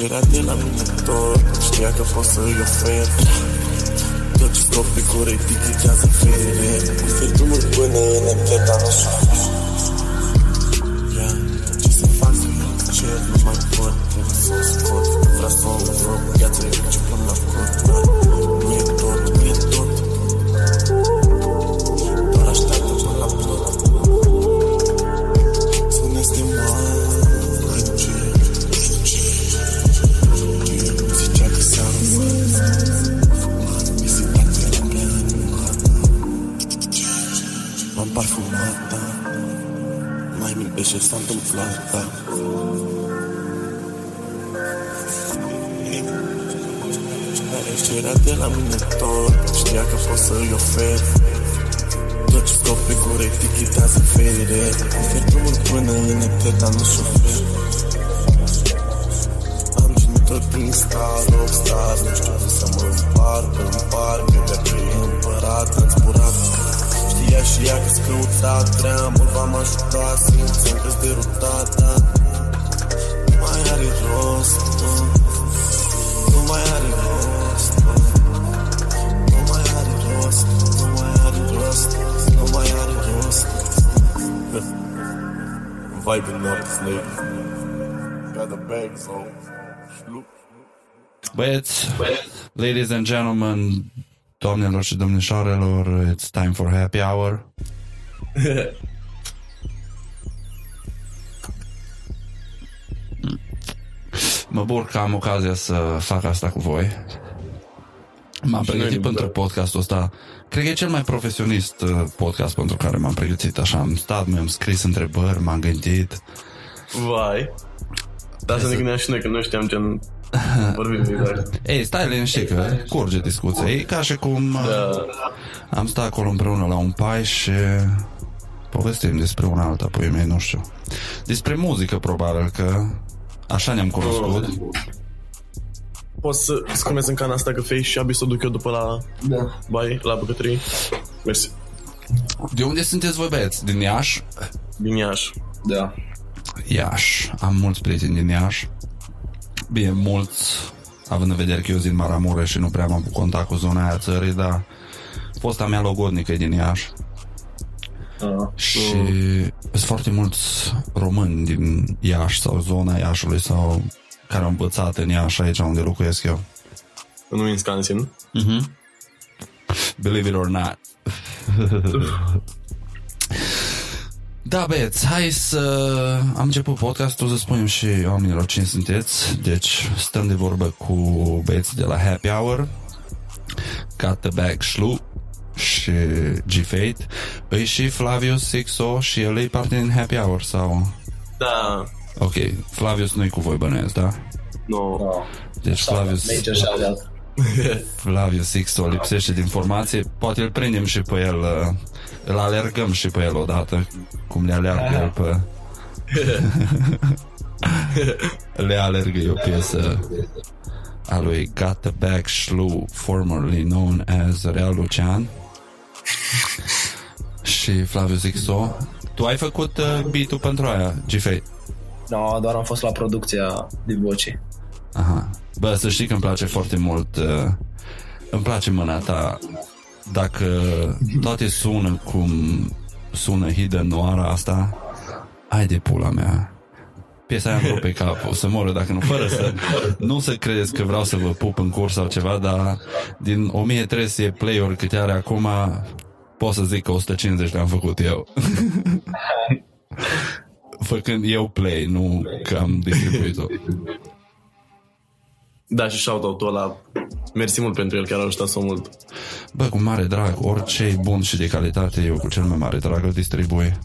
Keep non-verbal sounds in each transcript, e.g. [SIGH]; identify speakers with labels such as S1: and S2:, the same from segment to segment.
S1: Și era de la mine tot Știa că pot să îi ofer. Tot ce scop pe core etichetează fere. Ofer drumuri până în MT, dar nu știu Yeah, ce să fac? Să mă cer, nu mai pot? Trebuie să o scot, vreau să o rog Viața e ce până la scot ce s-a întâmplat, da. Și era de la mine tot Știa că pot să îi ofer. Tot ce scop pe gură etichetează fere Ofer drumul până în ete, dar nu șofer. Am genitori prin star, rockstar Nu știu cum să mă împart, împart Credea că e împărat, am zburat Știa și ea că-ți căuta treamuri V-am ajutat, simțeam că-ți derutat, da. Nu mai are rost, nu Nu mai are rost, nu Nu mai are rost, nu mai are rost Nu mai are rost. [LAUGHS] Vibing up, snake. Got the bag, so Schlup
S2: Băieți, ladies and gentlemen, doamnelor și domnișoarelor, it's time for happy hour. [LAUGHS] Mă bucur că am ocazia să fac asta cu voi. M-am
S3: Și noi
S2: pregătit
S3: ne
S2: pentru
S3: bucurăm.
S2: podcastul ăsta. Cred că e cel mai profesionist uh, podcast pentru care m-am pregătit. Așa am stat, mi-am scris întrebări, m-am gândit.
S3: Vai. Dar să ne gândeam și noi că nu știam ce [LAUGHS] vorbim exact.
S2: Ei, stai liniștit că curge discuția. E ca și cum uh,
S3: Da.
S2: am stat acolo împreună la un pai și povestim despre un alt apoi mei, nu știu. Despre muzică, probabil, că așa ne-am cunoscut.
S3: Poți să scomeți în cana asta cafei și abi să o duc eu după la
S4: Da.
S3: bai, la bucătărie? Mersi.
S2: De unde sunteți voi, băieți? Din Iași?
S3: Din Iași.
S4: Da.
S2: Iași. Am mulți prieteni din Iași. Bine, mulți, având în vedere că eu din Maramureș și nu prea am avut contact cu zona aia țării, dar fosta mea logodnică e din Iași.
S4: Uh,
S2: Și sunt foarte mulți români din Iași sau zona Iașului sau care au învățat în Iași aici unde locuiesc eu.
S3: În Wisconsin.
S2: Believe it or not. [LAUGHS] Da, băieți, hai să am început podcastul să spunem și oamenilor cine sunteți. Deci stăm de vorbă cu băieții de la Happy Hour, Got the Bag Shlu și G-Fate. Îi și Flavius Sixo și el e parte din Happy Hour sau...
S3: Da.
S2: Ok, Flavius nu-i cu voi bănuiesc, da?
S3: Nu.
S4: no.
S2: Deci Flavius,
S4: Major shout-out. [LAUGHS]
S2: Flavius Sixto lipsește din formație. Poate îl prindem și pe el, uh, îl alergăm și pe el odată, cum le alergă el pe... [LAUGHS] le alergă e o piesă a lui Got the Back Shlu, formerly known as Real Lucian. [LAUGHS] și Flavius Sixto. Tu ai făcut uh, beat-ul pentru aia, G-Fate?
S4: No, doar am fost la producția din voce.
S2: Aha. Bă, să știi că îmi place foarte mult uh, Îmi place mâna ta. Dacă toate sună cum sună Hidden Noir asta Hai de pula mea. Piesa aia îmi rupe [LAUGHS] capul Să moră dacă nu Fără să Nu să credeți că vreau să vă pup în curs sau ceva Dar din 1300 play-uri câte are acum Pot să zic că 150 le-am făcut eu. [LAUGHS] Făcând eu play Nu că am distribuit-o
S3: Da, și shout-out-ul ăla. Mersi mult pentru el, chiar a ajutat să mult.
S2: Bă, cu mare drag, orice e bun și de calitate, eu cu cel mai mare drag îl distribui.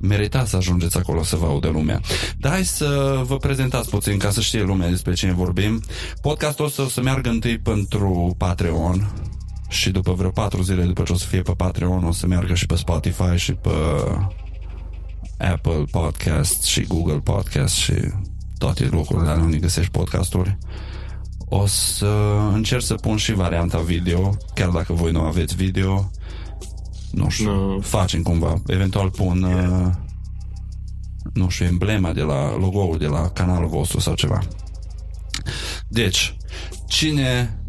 S2: Meritați să ajungeți acolo să vă audă lumea. Dar hai să vă prezentați puțin ca să știe lumea despre cine vorbim. Podcastul ăsta o să meargă întâi pentru Patreon și după vreo patru zile după ce o să fie pe Patreon o să meargă și pe Spotify și pe Apple Podcast și Google Podcast și toate locurile alea unde găsești podcasturi. O să încerc să pun și varianta video, chiar dacă voi nu aveți video. Nu știu,
S3: Nu.
S2: facem cumva. Eventual pun, uh, nu știu, emblema de la logo-ul de la canalul vostru sau ceva. Deci, cine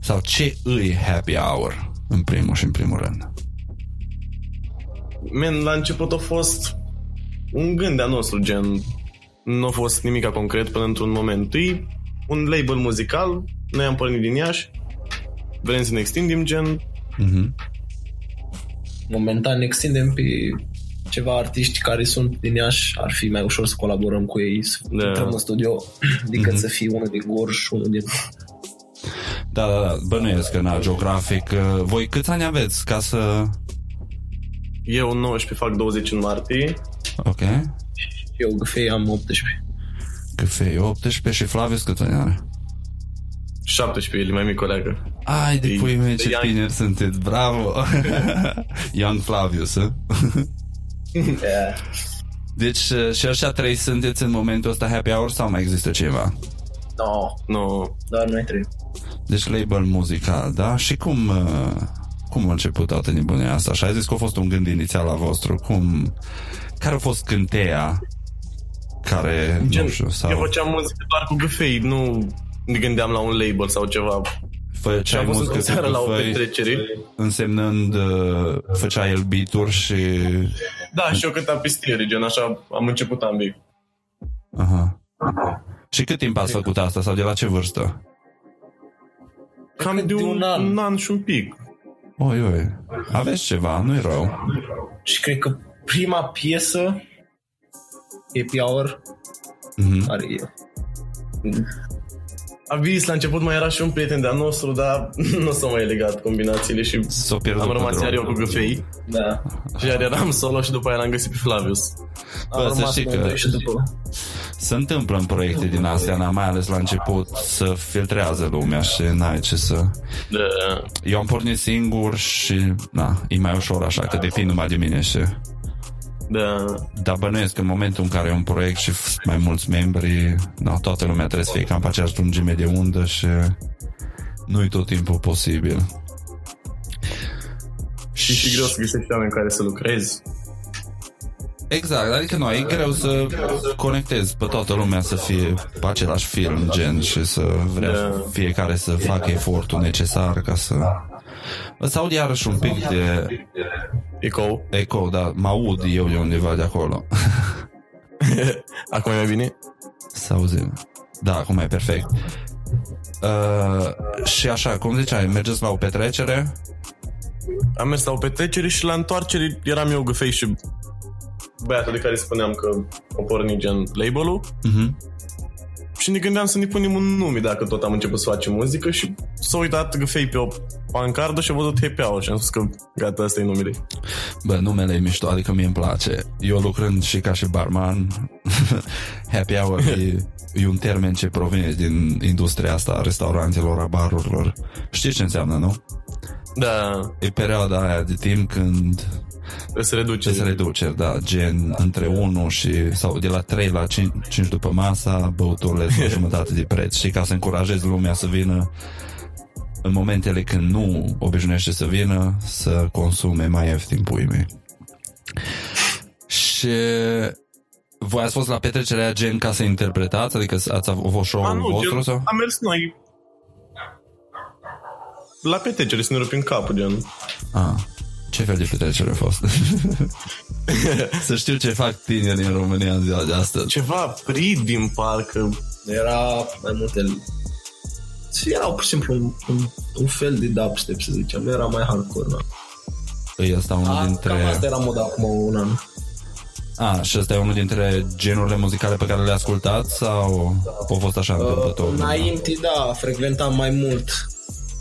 S2: sau ce îi happy hour în primul și în primul rând?
S3: Man, la început a fost un gând de-a nostru, gen, nu a fost nimic concret până într-un moment. E un label muzical, noi am pornit din Iași, vrem să ne extindem, gen,
S2: Mhm.
S4: Momentan ne extindem pe ceva artiști care sunt din Iași, ar fi mai ușor să colaborăm cu ei, să
S3: Da.
S4: intrăm în studio, [CLEARS THROAT] decât să fie unul din Gorj și unul din...
S2: Da, da, da, bănuiesc că na, geografic. uh, Voi câți ani aveți ca să...
S3: eu 19 fac 20 în martie,
S2: Ok.
S4: Eu, Găfei, am 18.
S2: Că fei 18 și Flavius câți ani are?
S3: 17 el e mai mic colegă.
S2: Ai de
S3: E-
S2: pui mei
S3: e
S2: ce
S3: young.
S2: tineri sunteți, bravo! [LAUGHS] Young Flavius, hă? [LAUGHS]
S4: Yeah.
S2: Deci uh, și așa trei sunteți în momentul ăsta happy hour sau mai există ceva?
S4: No,
S3: Nu,
S4: doar noi trei.
S2: Deci label muzical, da? Și cum, uh, cum a început toată nebunia asta? Și ai zis că a fost un gând inițial la vostru. Cum, care a fost cânteia care,
S3: gen,
S2: nu știu, sau
S3: eu făceam muzică doar cu găfei, nu ne gândeam la un label sau ceva. Și
S2: făceai
S3: am fost
S2: muzică
S3: într-o seară
S2: cu
S3: la o
S2: făi,
S3: petrecere.
S2: însemnând uh, făceai el beat și...
S3: Da, și eu cântam pe stere, gen așa am început ambii.
S2: Aha. Și cât timp ați făcut asta sau de la ce vârstă?
S3: Cam
S4: Cred
S3: de
S4: de
S3: un,
S4: un an.
S3: un an și un pic.
S2: Oi, oi. Aveți ceva, nu-i rău.
S4: Și cred că prima piesă, Happy Hour,
S2: Mhm.
S4: care e
S3: Avis, la început mai era și un prieten de-a nostru, dar [LAUGHS] nu s-au mai legat combinațiile și
S2: S-o pierdut
S3: am
S2: pe
S3: rămas
S2: drum.
S3: iar eu cu găfei.
S4: Da.
S3: Și iar eram solo și după aia l-am găsit pe Flavius.
S4: Am
S2: Bă, să
S4: rămas
S2: știi
S4: noi
S2: că-
S4: doi și după.
S2: Se întâmplă în proiecte din astea, na, mai ales la început, să filtrează lumea și n-ai ce să...
S3: Da.
S2: Eu am pornit singur și, na, e mai ușor așa, că depind numai de mine și...
S3: Da.
S2: Dar bănuiesc că în momentul în care e un proiect și f- mai mulți membri, na, toată lumea trebuie să fie cam pe aceeași lungime de undă și nu-i tot timpul posibil.
S3: Și și greu să găsești oameni care să lucrezi.
S2: Exact, adică nu, e greu să conectezi pe toată lumea să fie pe același film, gen, și să vrea
S3: Da.
S2: fiecare să facă efortul necesar ca să... Îți aud iarăși un pic de
S3: Eco.
S2: eco, dar mă aud eu de undeva de acolo. [LAUGHS]
S3: Acum e mai bine?
S2: Să auzim. Da, acum e perfect. Uh, și așa, cum ziceai, mergeți la o petrecere?
S3: Am mers la o petrecere și la întoarcere eram eu găfei și băiatul de care spuneam că o porni gen label-ul
S2: Mhm.
S3: Și ne gândeam să ne punem un nume dacă tot am început să facem muzică și s-a uitat găfei pe o pancardă și a văzut Happy Hour și am spus că gata, ăsta e numele.
S2: Bă, numele e mișto, adică mie îmi place. Eu lucrând și ca și barman, [LAUGHS] happy hour e, e un termen ce provine din industria asta a restaurantelor, a barurilor. Știi ce înseamnă, nu?
S3: Da,
S2: E perioada aia de timp când
S3: se reduce.
S2: se reduceri, da, gen între 1 și, sau de la 3 la 5, 5 după masa, băuturile sunt [LAUGHS] jumătate de preț. Și ca să încurajezi lumea să vină în momentele când nu obișnuiește să vină, să consume mai ieftin pui mei. Și voi ați fost la petrecerea gen ca să interpretați? Adică ați avut
S3: A,
S2: show-ul
S3: nu,
S2: vostru
S3: gen,
S2: sau?
S3: am mers noi la petrecere să ne rupim capul, gen.
S2: Ah, ce fel de petrecere a fost? [LAUGHS] să știu ce fac tinerii în România în ziua de astăzi.
S3: Ceva prid din parcă.
S4: Era mai multe... Erau pur și simplu un, un, un fel de dubstep, să zicem. Era mai hardcore, da.
S2: E ăsta unul
S4: A,
S2: dintre...
S4: Cam asta era moda acum un an.
S2: A, și ăsta e unul dintre genurile muzicale pe care le ascultați sau a fost așa întâmplător?
S4: Uh, înainte, da, frecventam mai mult.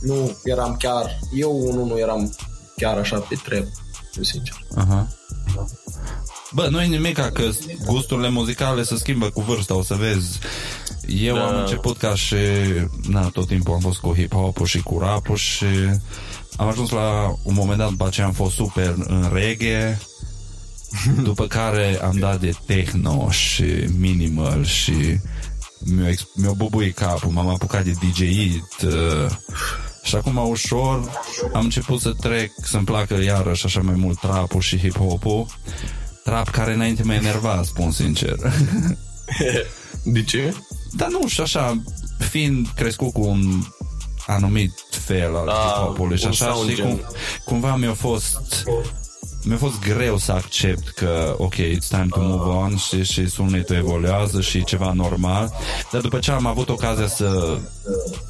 S4: Nu eram chiar... Eu unul nu eram chiar așa pe trep, să sincer.
S2: Aha. Bă, nu e nimic că gusturile muzicale se schimbă cu vârsta, o să vezi. Eu
S3: Da.
S2: am început ca și... Na, tot timpul am fost cu hip-hop-ul și cu rap și am ajuns la un moment dat după aceea am fost super în reggae [LAUGHS] după care am dat de techno și minimal și mi-a, ex- mi-a bubuit capul, m-am apucat de DJ-it uh, și acum ușor am început să trec, să-mi placă iarăși așa mai mult trapul și hip-hop-ul trap care înainte mă enerva, spun sincer [LAUGHS]
S3: De ce?
S2: dar nu știu, așa fiind crescut cu un anumit fel al
S3: Ah,
S2: hip-hop-ului și
S3: un
S2: așa,
S3: sound
S2: și
S3: gen.
S2: cum, cumva mi-a fost mi-a fost greu să accept că, ok, it's time to move on și, și sunetul evoluează și e ceva normal, dar după ce am avut ocazia să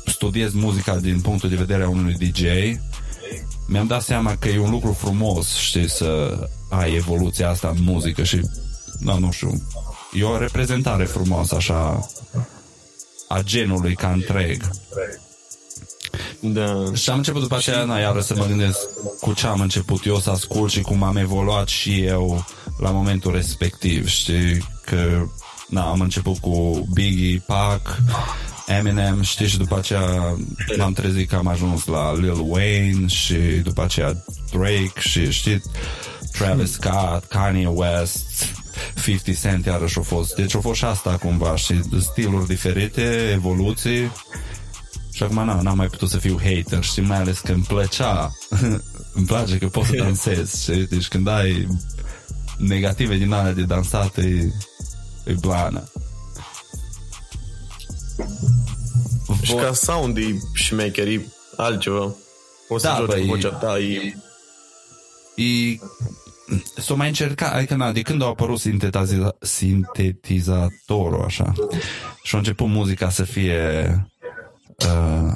S2: studiez muzica din punctul de vedere a unui DJ, mi-am dat seama că e un lucru frumos, știi, să ai evoluția asta în muzică și, da, nu știu, e o reprezentare frumoasă, așa, a genului ca întreg.
S3: Da.
S2: Și am început după aceea, na, iară să mă gândesc cu ce am început eu să ascult și cum am evoluat și eu la momentul respectiv, știi, că na, am început cu Biggie, Pac, Eminem, știi, și după aceea m-am trezit că am ajuns la Lil Wayne și după aceea Drake și știi, Travis Scott, Kanye West, 50 Cent iarăși au fost. Deci au fost și asta cumva și stiluri diferite, evoluții și acum na, n-am mai putut să fiu hater, știi, mai ales că îmi plăcea, [LAUGHS] îmi place că pot să dansez, știi? Deci când ai negative din alea de dansat, e, e blană.
S3: Și ca sound e șmecher, e altceva. O să
S2: Da,
S3: joci
S2: băi,
S3: cu vocea ta, e...
S2: E, s-o mai încercat, adică na, de când a apărut sintetiza, sintetizatorul așa și a început muzica să fie uh,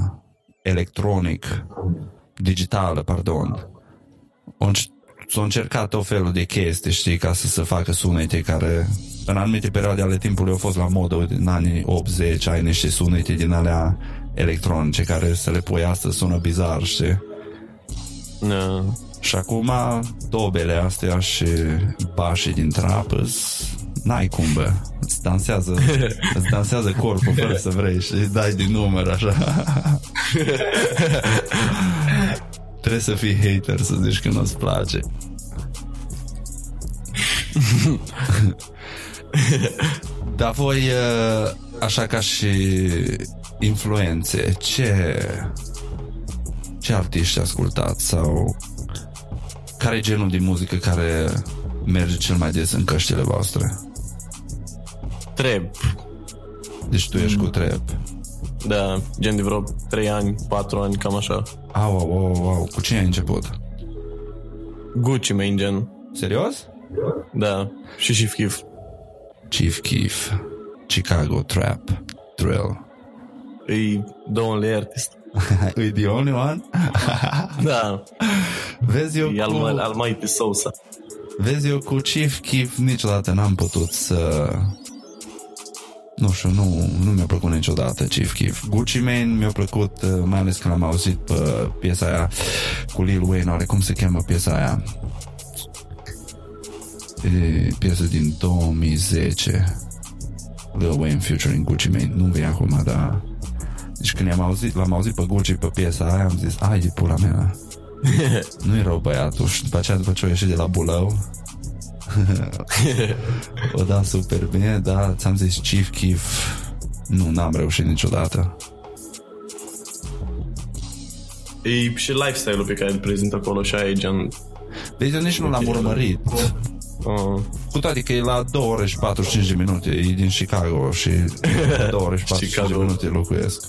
S2: electronic, digitală, pardon, au înc- s-au încercat tot felul de chestii, știi, ca să se facă sunete care în anumite perioade ale timpului au fost la modă în anii 80, ai niște sunete din alea electronice care să le pui astăzi sună bizar, știi?
S3: Da.
S2: Și acum dobele astea și bașii din trap îs- n-ai cum, bă. Îți dansează, [LAUGHS] îți dansează corpul fără să vrei și îți dai din număr așa. [LAUGHS] Trebuie să fii hater să zici că nu-ți place. [LAUGHS] Dar voi, uh, așa ca și influențe, ce, ce artiști ascultați sau care e genul de muzică care merge cel mai des în căștile voastre?
S3: Trap.
S2: Deci tu ești cu trap.
S3: Da, gen de vreo 3 ani, 4 ani, cam așa.
S2: Au, au, au, au. Cu cine ai început?
S3: Gucci main gen.
S2: Serios?
S3: Da, și Chief Keef.
S2: Chief Keef, Chicago Trap, Drill.
S3: E the only artist. [LAUGHS]
S2: e the only one? [LAUGHS]
S3: Da,
S2: Vezi eu,
S3: e al,
S2: cu,
S3: Almighty Sousa.
S2: vezi eu cu Chief Keef niciodată n-am putut să... Nu știu, nu, nu mi-a plăcut niciodată Chief Keef. Gucci Mane mi-a plăcut, uh, mai ales când am auzit pe piesa aia cu Lil Wayne, oare cum se cheamă piesa aia? E piesă din 2010 Lil Wayne featuring Gucci Mane. Nu vine acum, dar deci când am auzit, l-am auzit pe Gucci pe piesa aia am zis, ai de pula mea. [LAUGHS] Nu e rău băiatul. Și după aceea după ce o ieșit de la Bulău [LAUGHS] o da super bine dar ți-am zis Chief Keef nu, n-am reușit niciodată.
S3: E și lifestyle-ul pe care îl prezintă acolo și aia e gen...
S2: deci eu nici nu l-am urmărit.
S3: Uh,
S2: cu toate că e la 2 ore și 45 de minute e din Chicago și [LAUGHS] 2 ore și 45 de
S3: Chicago.
S2: minute locuiesc.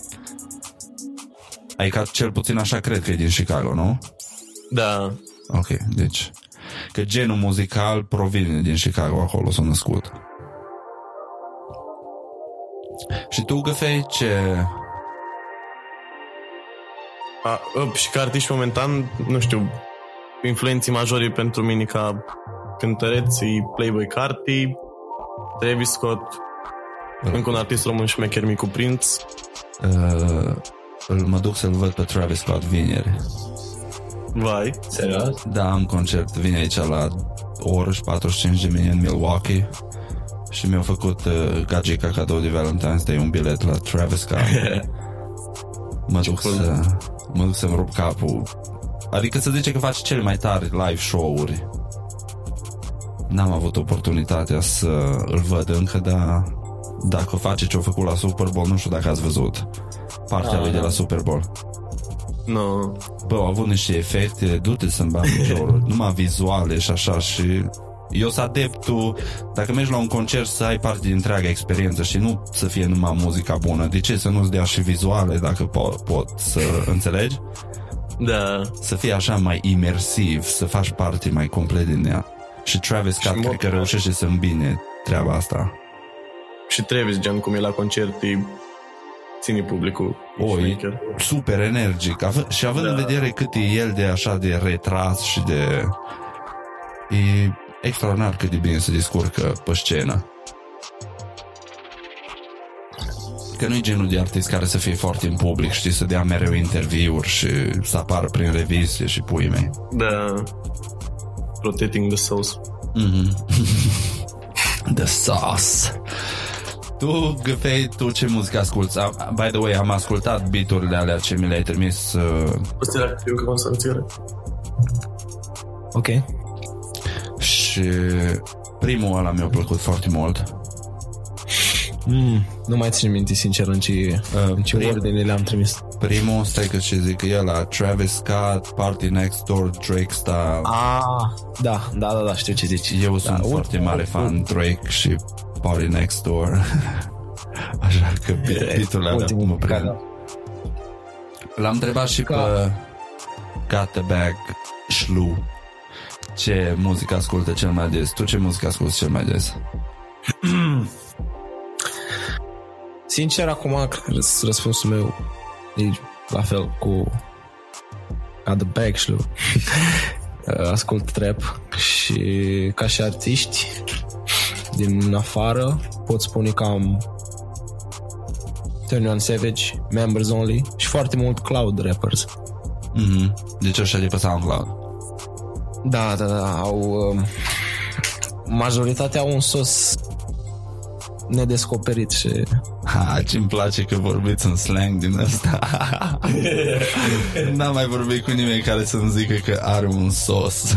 S2: Adică cel puțin așa cred că e din Chicago, nu?
S3: da,
S2: Ok, deci că genul muzical provine din Chicago, acolo s-a născut. Și tu, Găfei, ce...
S3: A, up, și ca artiști momentan, nu știu, influenții majore pentru mine ca cântăreți e Playboy Carti, Travis Scott, încă un artist român șmecher Micu Prinț.
S2: Uh, îl mă duc să-l văd pe Travis Scott vineri.
S3: Vai,
S4: Serios?
S2: Da, am concert, vine aici la o oră și 45 de minute în Milwaukee și mi-au făcut uh, gagica cadou de Valentine's Day un bilet la Travis Scott. [LAUGHS] mă duc
S3: cool.
S2: să mă duc să-mi rup capul. Adică să zice că face cele mai tari live show-uri. N-am avut oportunitatea să îl văd încă, dar dacă face ce-a făcut la Super Bowl, nu știu dacă ați văzut partea
S4: Da,
S2: lui de
S4: da.
S2: la Super Bowl.
S3: Nu,
S2: Bă, au avut niște efecte, du-te să-mi bagi [LAUGHS] piciorul, numai vizuale și așa și Eu sunt adeptul, dacă mergi la un concert să ai parte din întreaga experiență și nu să fie numai muzica bună. De ce să nu-ți dea și vizuale dacă pot, pot să înțelegi?
S3: Da.
S2: Să fie așa mai imersiv, să faci parte mai complet din ea. Și Travis Scott cred că reușește să îmbine treaba asta.
S3: Și Travis, gen cum e la concert, e ține publicul.
S2: O, e super energic. Av- și având da. în vedere cât e el de așa de retras și de... E extraordinar cât de bine se descurcă pe scenă. Că nu e genul de artist care să fie foarte în public, știi, să dea mereu interviuri și să apară prin reviste și pui mei.
S3: Da. Protecting the sauce.
S2: Mm-hmm. [LAUGHS] the sauce. Tu, Găfei, tu ce muzică asculti? By the way, am ascultat beat-urile alea ce mi le-ai trimis. Uh...
S3: O să le eu că vom să
S4: Ok.
S2: Și primul ăla mi-a plăcut foarte mult.
S4: Mm, nu mai țin minte, sincer, în ce, uh, în ce prim, ordine le-am trimis.
S2: Primul, stai că ce zic, e la Travis Scott, Party Next Door, Drake Style.
S4: Ah, da, da, da, da, știu ce zici.
S2: Eu
S4: da,
S2: sunt un, foarte mare un, fan Drake și Party Next Door. [LAUGHS] Așa că beat-urile alea mă prind. L-am întrebat și Ca... pe Got the Bag Shlu ce muzică ascultă cel mai des. Tu ce muzică asculti cel mai des? [CLEARS THROAT]
S4: Sincer, acum răspunsul meu e la fel cu Got the Bag Shlu. [LAUGHS] Ascult trap și ca și artiști din afară pot spune că am Turn On Savage, Members Only și foarte mult cloud rappers.
S2: Mm-hmm. Deci așa de pe SoundCloud.
S4: Da, da, da. Au, uh, majoritatea au un sos nedescoperit și...
S2: Ha, ce-mi place că vorbiți în slang din asta. N-am mai vorbit cu nimeni care să-mi zică că are un sos. [LAUGHS]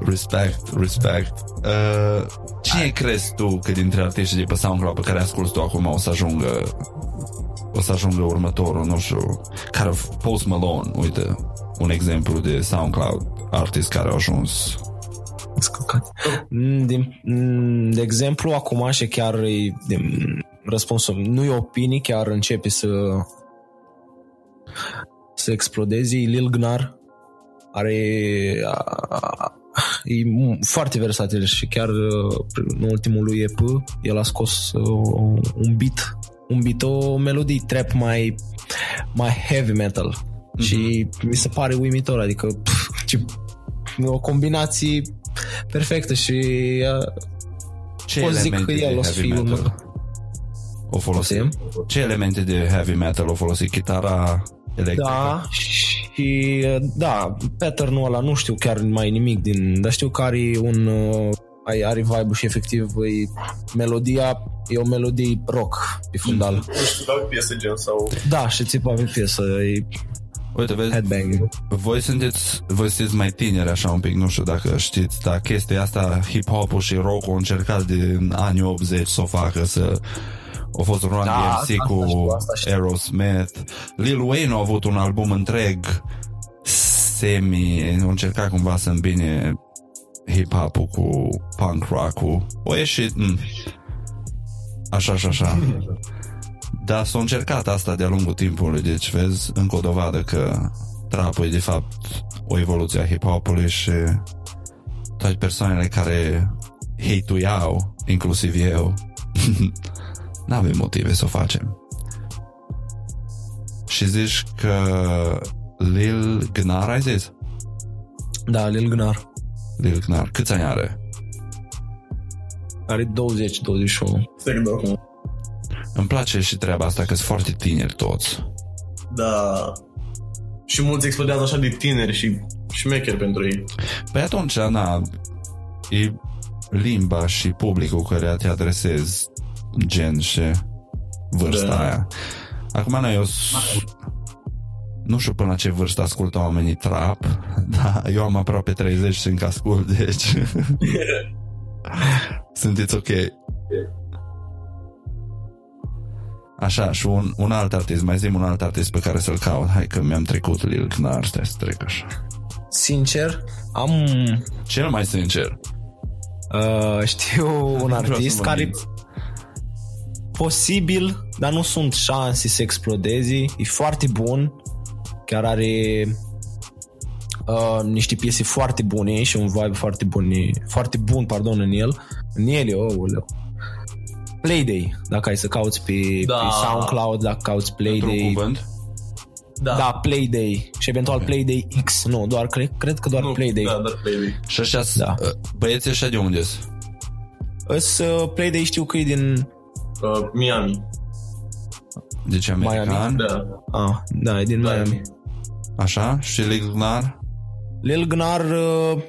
S2: Respect, respect. Uh, cine Ai. crezi tu că dintre artiștii de pe SoundCloud pe care asculti tu acum o să ajungă o să ajungă următorul, nu știu, care Post Malone, uite, un exemplu de SoundCloud artist care a ajuns
S4: mm, din, mm, de exemplu, acum și chiar e de, răspunsul nu e opinii, chiar începe să să explodeze. Lil Gnar are e foarte versatil și chiar uh, în ultimul lui EP el a scos uh, un beat un beat, o melodie trap mai mai heavy metal mm-hmm. și mi se pare uimitor adică pf, ce, o combinație perfectă și uh,
S2: ce pot zic că el o să fie un o folosim? Ce elemente de heavy metal o folosit? Chitara electrică?
S4: Da, și da, pattern-ul ăla nu știu chiar mai nimic din, dar știu că are un uh, are vibe și efectiv e, melodia e o melodie rock pe fundal.
S3: Mm. Nu pe piesă gen sau...
S4: Da, și țipa pe piesă, e
S2: Uite, vezi, Headbang. voi sunteți, voi sunteți mai tineri așa un pic, nu știu dacă știți, dar chestia asta, hip-hop-ul și rock-ul au încercat din anii 80 să o facă, să a fost Run da, DMC cu Aerosmith. Lil Wayne a avut un album întreg semi, a încercat cumva să îmbine hip-hop-ul cu punk rock-ul. O ieșit, mm, așa și așa. Dar s-a încercat asta de-a lungul timpului, deci vezi încă o dovadă că trapul e de fapt o evoluție a hip-hopului și toate persoanele care hate inclusiv eu, [LAUGHS] N-avem motive să o facem. Și zici că Lil Gnar ai zis?
S4: Da, Lil Gnar.
S2: Lil Gnar. Câți ani are?
S4: Are 20, 21.
S2: Îmi place și treaba asta că sunt foarte tineri toți.
S3: Da. Și mulți explodează așa de tineri și șmecheri pentru ei.
S2: Păi atunci, Ana, e limba și publicul care te adresezi gen și vârsta da. aia. Acum noi eu nu știu până la ce vârstă ascultă oamenii trap, [LAUGHS] dar eu am aproape 30 și încă ascult, [LAUGHS] deci [LAUGHS] sunteți ok. Așa, și un, un alt artist, mai zim un alt artist pe care să-l caut. Hai că mi-am trecut Lil Knar, stai să trec așa.
S4: sincer, am
S2: Cel mai sincer.
S4: uh, știu un
S2: vreau
S4: artist
S2: să mă
S4: care
S2: minți.
S4: Posibil, dar nu sunt șanse să explodeze. E foarte bun. Chiar are uh, niște piese foarte bune și un vibe foarte bun, foarte bun, pardon, în el. În el, oh, Playday, dacă ai să cauți pe,
S3: Da.
S4: pe SoundCloud, dacă cauți
S2: Într-un
S4: Playday.
S2: cuvânt.
S4: Da. da, Playday și eventual Playday X. Nu, doar cred, cred că doar
S3: Nu,
S4: Playday.
S3: Da, doar Playday.
S2: Și așa,
S4: Da.
S2: da. băieții ăștia de unde sunt?
S4: Îs, uh, Playday știu că e din...
S3: Uh, Miami.
S2: Deci american,
S3: Da.
S4: Ah, da, e din
S3: Da.
S4: Miami.
S2: așa? Și Lil Gnar?
S4: Lil Gnar, uh,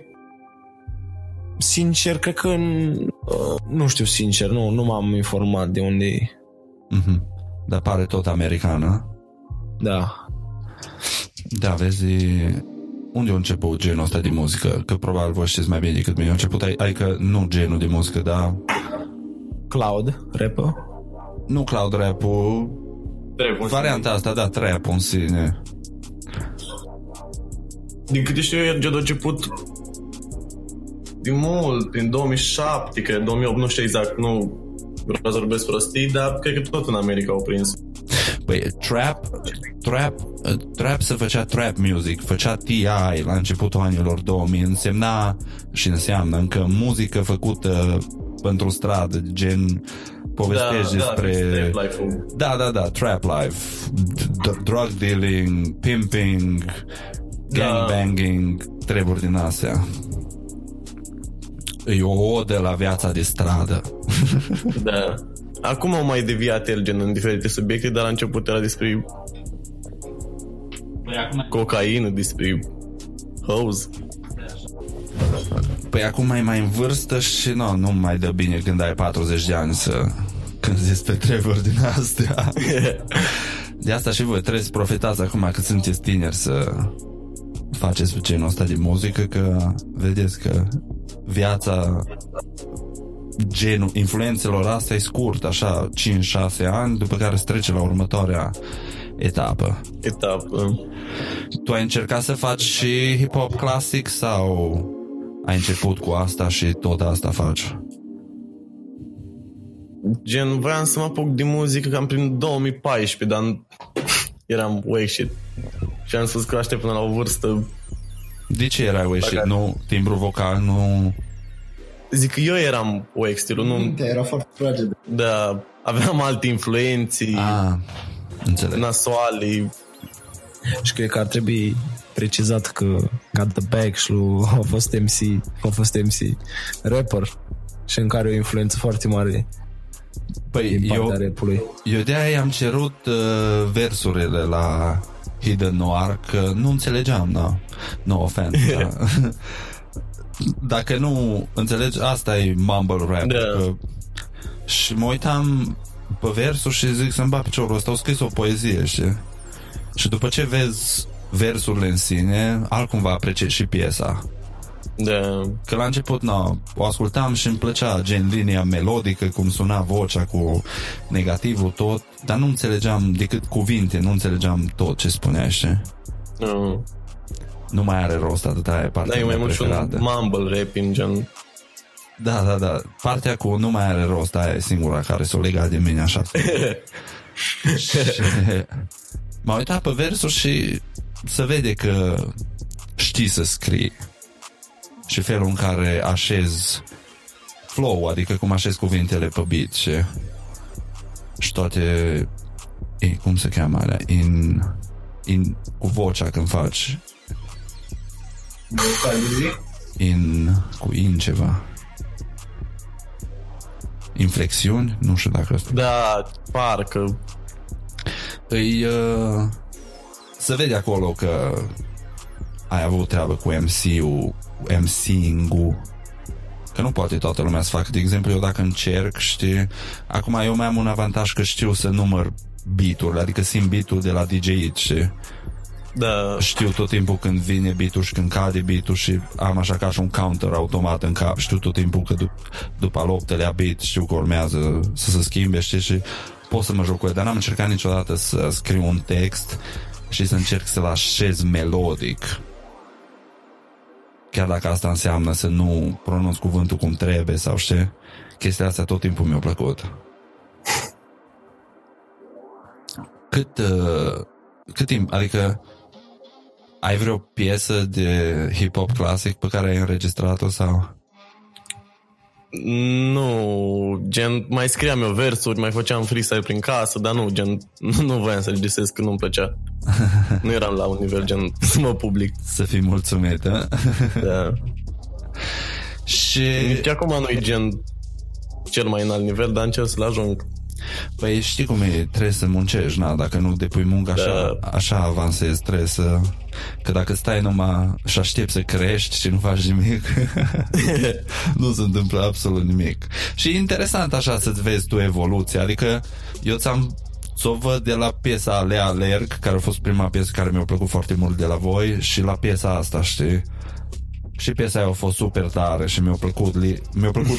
S4: sincer, cred că uh, nu știu sincer, nu, nu m-am informat de unde e.
S2: Mhm. Dar pare tot americană.
S4: Da.
S2: Da, vezi, unde a început genul ăsta de muzică? Că probabil voi știți mai bine decât mine. A început, adică nu genul de muzică, dar
S4: Cloud, rapper.
S2: nu cloud rap-ul,
S3: Trebuie
S2: varianta asta, da, trap în sine.
S3: Din câte știu eu, Erged a început din mult, prin 2007, că 2008, nu știu exact, nu vreau să vorbesc prostii, dar cred că tot în America au prins.
S2: Păi, trap, trap, uh, trap se făcea trap music, făcea T.I. la începutul anilor 2000, însemna și înseamnă încă muzică făcută pentru stradă, gen povestești despre...
S3: Da, life-ul.
S2: Da, da, da, trap life, d- drug dealing, pimping, gangbanging, treburi din astea. E o odă la viața de stradă. [LAUGHS]
S3: Da. Acum au mai deviat el gen în diferite subiecte, dar la început era despre cocaină, despre hose.
S2: Păi acum mai mai în vârstă și nu, nu mai dă bine când ai 40 de ani să când zici pe treburi din astea. [LAUGHS] De asta și voi trebuie să profitați acum că sunteți tineri să faceți genul ăsta de muzică că vedeți că viața genul influențelor astea e scurt, așa 5-6 ani, după care se trece la următoarea etapă.
S3: Etapă.
S2: Tu ai încercat să faci și hip-hop clasic sau ai început cu asta și tot asta faci?
S3: Gen, voiam să mă apuc de muzică cam prin 2014, dar eram wake shit. Și am spus că aștept până la o vârstă.
S2: De ce erai ieșit? Nu, timbru vocal, nu...
S3: Zic că eu eram wake stilul, nu...
S4: Era foarte fraged.
S3: Da, aveam alte influenții
S2: Ah, înțeleg.
S3: nasoale.
S4: Și cred că ar trebui precizat că Got the Bag și lui a fost MC, a fost MC rapper și în care o influență foarte mare
S2: Păi,
S4: din
S2: eu,
S4: partea rapului.
S2: eu de-aia am cerut uh, versurile la Hidden Noir, că nu înțelegeam, da. No offense, da. [LAUGHS] Dacă nu înțelegi, asta e mumble rap.
S3: Da.
S2: Că... Și mă uitam pe versuri și zic să-mi bat piciorul ăsta, au scris o poezie, știi? Și după ce vezi versurile în sine, altcumva apreciezi și piesa.
S3: Da.
S2: Că la început, na, o ascultam și îmi plăcea gen linia melodică, cum suna vocea cu negativul tot, dar nu înțelegeam decât cuvinte, nu înțelegeam tot ce spunea, știi?
S3: Nu.
S2: Nu mai are rost atâta aia e partea
S3: Da, e mai
S2: mea
S3: mult și un
S2: preferată.
S3: mumble rap în gen.
S2: Da, da, da. Partea cu nu mai are rost, aia e singura care s-o lega de mine așa. [LAUGHS] și m-am uitat pe versuri și se vede că știi să scrii și felul în care așez flow, adică cum așez cuvintele pe beat și, și toate e, cum se cheamă alea? In, in, cu vocea când faci. In, cu in ceva. Inflexiuni, nu știu dacă asta
S3: Da, parcă.
S2: îi uh, se vede acolo că ai avut treabă cu MC-ul, MC-ul că nu poate toată lumea să facă. De exemplu, eu dacă încerc, știi, acum eu mai am un avantaj că știu să număr beat-urile, adică simt beat-ul de la DJ, știi?
S3: Da.
S2: Știu tot timpul când vine beat și când cade beat și am așa ca și un counter automat în cap. Știu tot timpul că dup- după al optelea beat știu că urmează să se schimbe, știi, și pot să mă joc cu el. Dar n-am încercat niciodată să scriu un text și să încerc să-l așez melodic. chiar dacă asta înseamnă să nu pronunț cuvântul cum trebuie sau știi, chestia asta tot timpul mi-a plăcut. Cât, uh, cât timp, adică ai vreo piesă de hip-hop clasic pe care ai înregistrat-o sau?
S3: Nu, gen, mai scriam eu versuri, mai făceam freestyle prin casă, dar nu, gen, nu, [LAUGHS] nu voiam să registrez că nu-mi plăcea. [LAUGHS] nu eram la un nivel, gen, să mă public.
S2: Să fii mulțumit, da? [LAUGHS]
S3: Da.
S2: Și...
S3: Nici acum nu e gen cel mai înalt nivel, dar încerc să-l ajung.
S2: Păi știi cum e, trebuie să muncești, na, dacă nu depui muncă așa,
S3: Da.
S2: așa avansezi, trebuie să... Că dacă stai numai și aștepți să crești și nu faci nimic, [LAUGHS] nu se întâmplă absolut nimic. Și e interesant așa să-ți vezi tu evoluția, adică eu ți-am să o văd de la piesa Lea Alerg, care a fost prima piesă care mi-a plăcut foarte mult de la voi, și la piesa asta, știi? Și piesa aia a fost super tare și mi-a plăcut, li- mi-a plăcut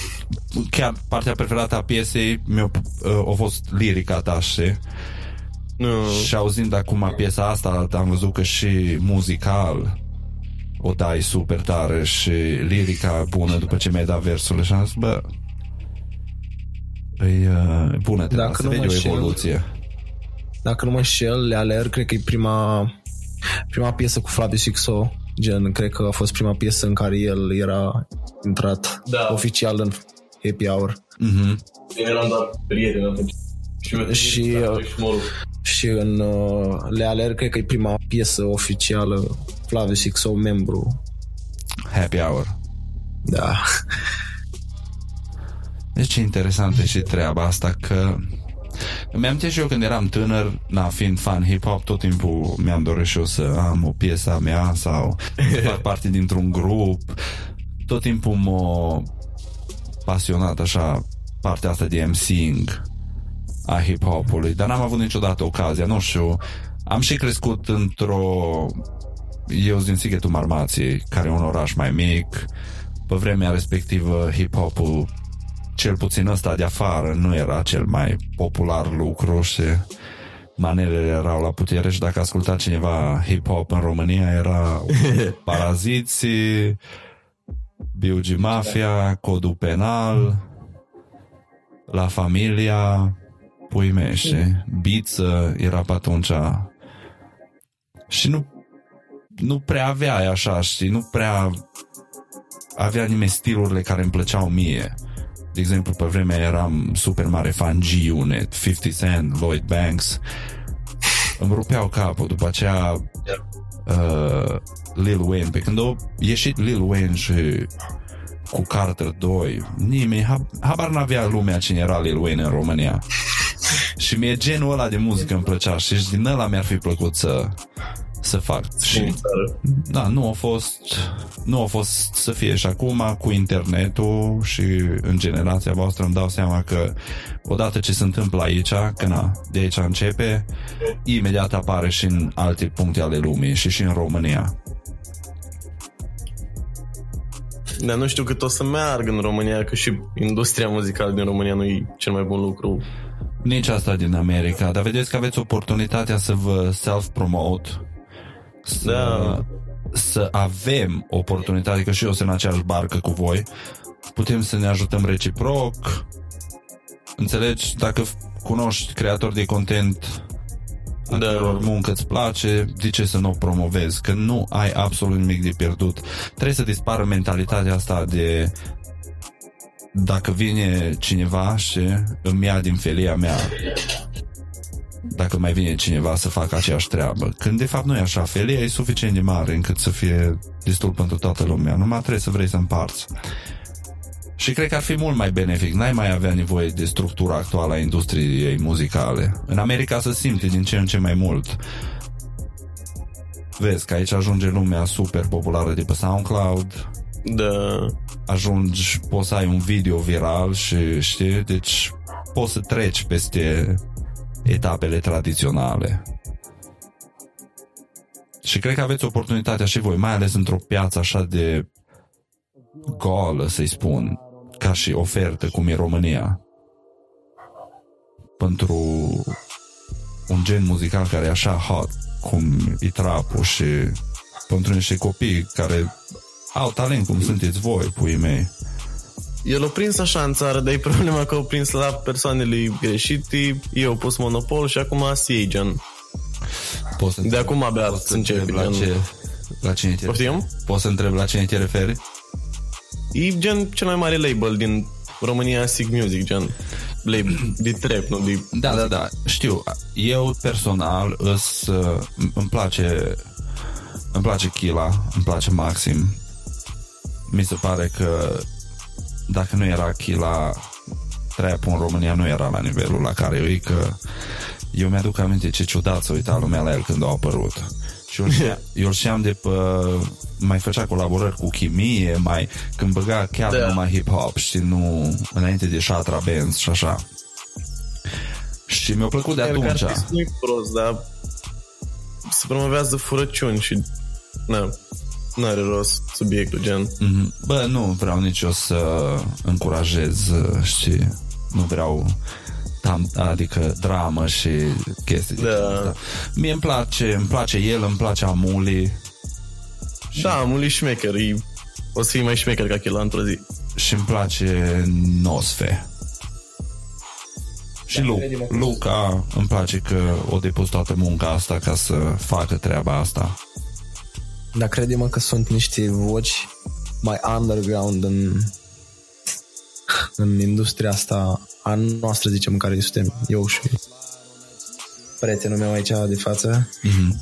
S2: chiar partea preferată a piesei mi-a, uh, a fost lirica ta, știi?
S3: Nu,
S2: Și auzind acum piesa asta, am văzut că și muzical o dai super tare și lirica bună după ce mi-ai dat versurile și am zis, bă, e uh, bună, te
S4: Dacă
S2: să
S4: nu
S2: vede
S4: mă
S2: o
S4: înșel,
S2: evoluție.
S4: Dacă nu mă înșel, Le Alerg, cred că e prima, prima piesă cu Flaviu Sixo. Gen, cred că a fost prima piesă în care el era intrat
S3: Da.
S4: oficial în Happy Hour.
S2: Mhm.
S3: eram doar prieteni atunci. Și,
S4: Și, uh, Și în uh, Le Alerg, cred că e prima piesă oficială Flaviu Sixo, membru.
S2: Happy Hour.
S4: Da.
S2: Deci e interesantă și treaba asta că îmi am și eu când eram tânăr, na, fiind fan hip-hop, tot timpul mi-am dorit și eu să am o piesă a mea sau să fac [LAUGHS] parte dintr-un grup. Tot timpul m-a pasionat așa partea asta de MCing a hip-hopului, dar n-am avut niciodată ocazia, nu știu. Am și crescut într-o... Eu sunt din Sighetul Marmației, care e un oraș mai mic. Pe vremea respectivă, hip-hopul cel puțin ăsta de afară nu era cel mai popular lucru și manelele erau la putere și dacă asculta cineva hip-hop în România era [LAUGHS] Paraziții, B.U.G. Mafia, Codul Penal, La Familia, pui mei, știi? Biță era pe atunci și nu nu prea avea așa, știi? Nu prea avea nimeni stilurile care îmi plăceau mie. De exemplu, pe vremea eram super mare fan G-Unit, 50 Cent, Lloyd Banks. Îmi rupeau capul. După aceea uh, Lil Wayne. Pe când a ieșit Lil Wayne și cu Carter 2, nimeni, hab- habar n-avea lumea cine era Lil Wayne în România. Și mie genul ăla de muzică îmi plăcea și din ăla mi-ar fi plăcut să să fac. Și da, nu a fost nu a fost să fie și acum cu internetul și în generația voastră îmi dau seama că odată ce se întâmplă aici, că na, de aici începe, imediat apare și în alte puncte ale lumii și și în România.
S3: Dar nu știu cât o să meargă în România, că și industria muzicală din România nu e cel mai bun lucru.
S2: Nici asta din America, dar vedeți că aveți oportunitatea să vă self-promote, să,
S3: Da.
S2: să avem oportunitatea, că și eu sunt în aceeași barcă cu voi, putem să ne ajutăm reciproc, înțelegi, dacă cunoști creatori de content a
S3: Da.
S2: căror muncă îți place, de ce să nu o promovezi? Că nu ai absolut nimic de pierdut. Trebuie să dispară mentalitatea asta de dacă vine cineva și îmi ia din felia mea dacă mai vine cineva să facă aceeași treabă. Când de fapt nu e așa, felia e suficient de mare încât să fie destul pentru toată lumea. Numai trebuie să vrei să împarți. Și cred că ar fi mult mai benefic. N-ai mai avea nevoie de structura actuală a industriei muzicale. În America se simte din ce în ce mai mult. Vezi că aici ajunge lumea super populară de pe SoundCloud,
S3: Da.
S2: ajungi, poți să ai un video viral și știi, deci poți să treci peste etapele tradiționale. Și cred că aveți oportunitatea și voi, mai ales într-o piață așa de goală, să-i spun, ca și ofertă, cum e România. Pentru un gen muzical care e așa hot, cum e trapul și pentru niște copii care au talent cum sunteți voi, puii mei.
S3: El a prins așa în țară, dar e problema că au prins la persoanele greșite, eu au pus monopol și acum se iei, gen.
S2: Poți să
S3: De
S2: întreb-
S3: acum abia
S2: poți să
S3: să începe,
S2: întreb la
S3: gen.
S2: ce, la cine te
S3: Poftim?
S2: Poți să întreb la cine te referi?
S3: E gen cel mai mare label din România, Sig Music, gen. Label de trap, nu de...
S2: Da, da, da, știu. Eu personal îs, uh, îmi place îmi place Chila, îmi place Maxim. Mi se pare că dacă nu era Chila, trap în România nu era la nivelul la care e, că eu mi-aduc aminte ce ciudat să uita lumea la el când a apărut. Și eu, îl știam- [LAUGHS] eu îl știam de pe... Mai făcea colaborări cu chimie, mai când băga chiar
S3: Da.
S2: numai hip-hop, și nu înainte de Shatra Benz și așa. Și mi-a plăcut de
S3: El ca
S2: atunci.
S3: artist nu-i prost, dar se promovează furăciuni și... Na, n-are rost subiectul, gen.
S2: Mhm. Bă, nu vreau nici eu să încurajez, uh, știi, nu vreau tam, adică dramă și chestii de
S3: Da.
S2: genul ăsta. Mie îmi place, îmi place el, îmi place Amuli
S3: Da, muli șmecher, e... O să fii mai șmecher ca Chila într-o zi.
S2: și îmi place Nosfe. Și Lu- Luca îmi place că o depus toată munca asta ca să facă treaba asta.
S4: Dar crede-mă că sunt niște voci mai underground în, în industria asta a noastră, zicem, în care suntem eu și prietenul meu aici de față.
S2: Mhm.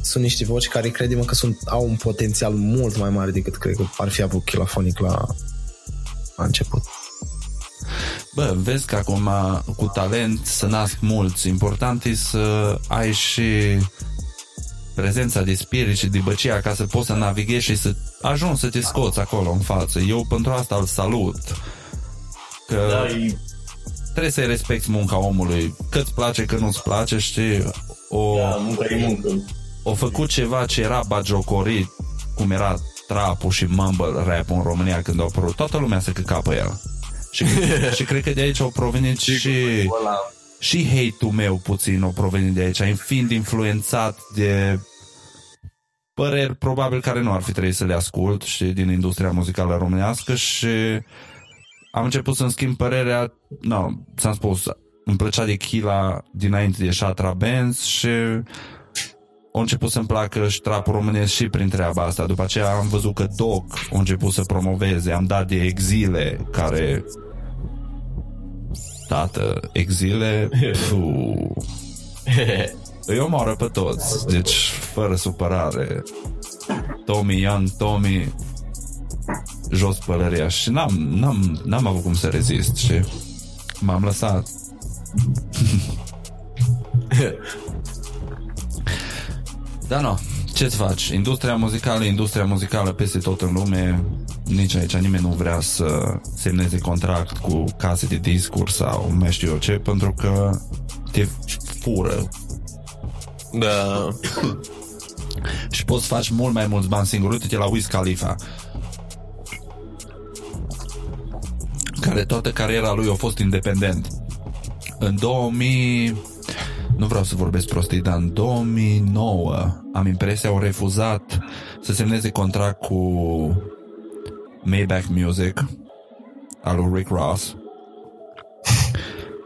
S4: Sunt niște voci care crede-mă că sunt, au un potențial mult mai mare decât cred că ar fi avut Chilafonic la, la început.
S2: Bă, vezi că acum cu talent să nasc mulți. Important e să ai și prezența de spirit și de băcia ca să poți să navighezi și să ajungi să te scoți acolo în față. Eu pentru asta îl salut. Că
S3: Da, e...
S2: trebuie să-i respecti munca omului. Că-ți place, că nu-ți place, știi? O,
S3: Da, munca e muncă.
S2: o făcut ceva ce era bagiocorit, cum era trapul și mumble rap în România când au apărut. Toată lumea se căca pe el. Și, [LAUGHS] și cred că de aici au provenit și, și hate-ul meu puțin au provenit de aici, fiind influențat de păreri probabil care nu ar fi trebuit să le ascult și din industria muzicală românească și am început să-mi schimb părerea, no, ți-am spus, îmi plăcea de Chila dinainte de Shatra Benz și a început să-mi placă și trapul românesc și prin treaba asta. După aceea am văzut că Doc a început să promoveze, am dat de exile care Tată, exile [LAUGHS] Fu. [LAUGHS] Îi omoară pe toți. Deci fără supărare. Tommy Young, Tommy Jos pălăria. Și n-am, n-am, n-am avut cum să rezist Și m-am lăsat. [LAUGHS] Da, nu. Ce-ți faci? Industria muzicală, industria muzicală peste tot în lume, nici aici nimeni nu vrea să semneze contract cu case de discuri sau mai știu eu ce, pentru că te fură
S3: Da.
S2: și poți să faci mult mai mulți bani singur. Uite-te la Wiz Khalifa care toată cariera lui a fost independent. În 2000 nu vreau să vorbesc prostii, dar în 2009 am impresia au refuzat să semneze contract cu Maybach Music al lui Rick Ross.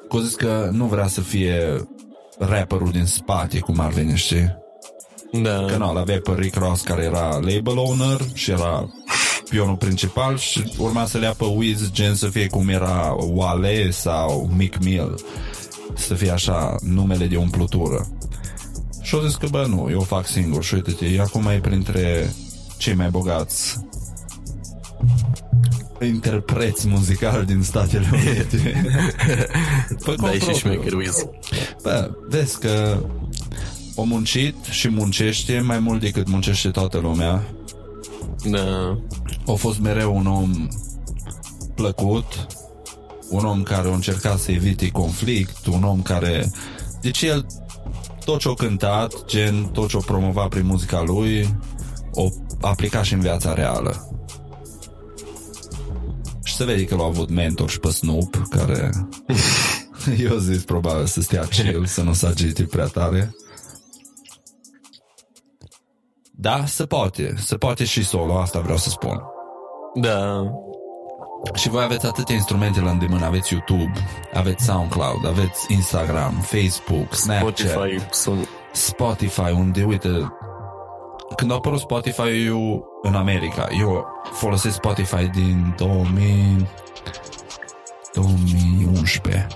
S2: Cu zis că nu vrea să fie rapperul din spate, cum ar veni, știi?
S3: Da.
S2: Că nu, avea pe Rick Ross care era label owner și era pionul principal și urma să le ia pe Wiz gen să fie cum era Wale sau Mick Mill să fie așa numele de umplutură și au zis că bă nu, eu o fac singur și uite-te, acum e printre cei mai bogați interpreți muzicali din Statele Unite Pe
S3: Da, e
S2: cont
S3: și
S2: propriu.
S3: șmecher Wiz.
S2: Bă, vezi că o muncit și muncește mai mult decât muncește toată lumea.
S3: Da.
S2: A fost mereu un om plăcut, un om care a încercat să evite conflict, un om care... Deci el tot ce-a cântat, gen tot ce-a promovat prin muzica lui, o aplica și în viața reală. Și se vede că l-a avut mentor și pe Snoop, care [LAUGHS] eu zis probabil să stea chill, să nu se agite prea tare. Da, se poate. Se poate și solo, asta vreau să spun.
S3: Da.
S2: Și voi aveți atâtea instrumente la îndemână. Aveți YouTube, aveți SoundCloud, aveți Instagram, Facebook, Snapchat,
S3: Spotify sunt...
S2: Spotify, unde, uite, când a apărut Spotify eu în America, eu folosesc Spotify din 2000, 2011.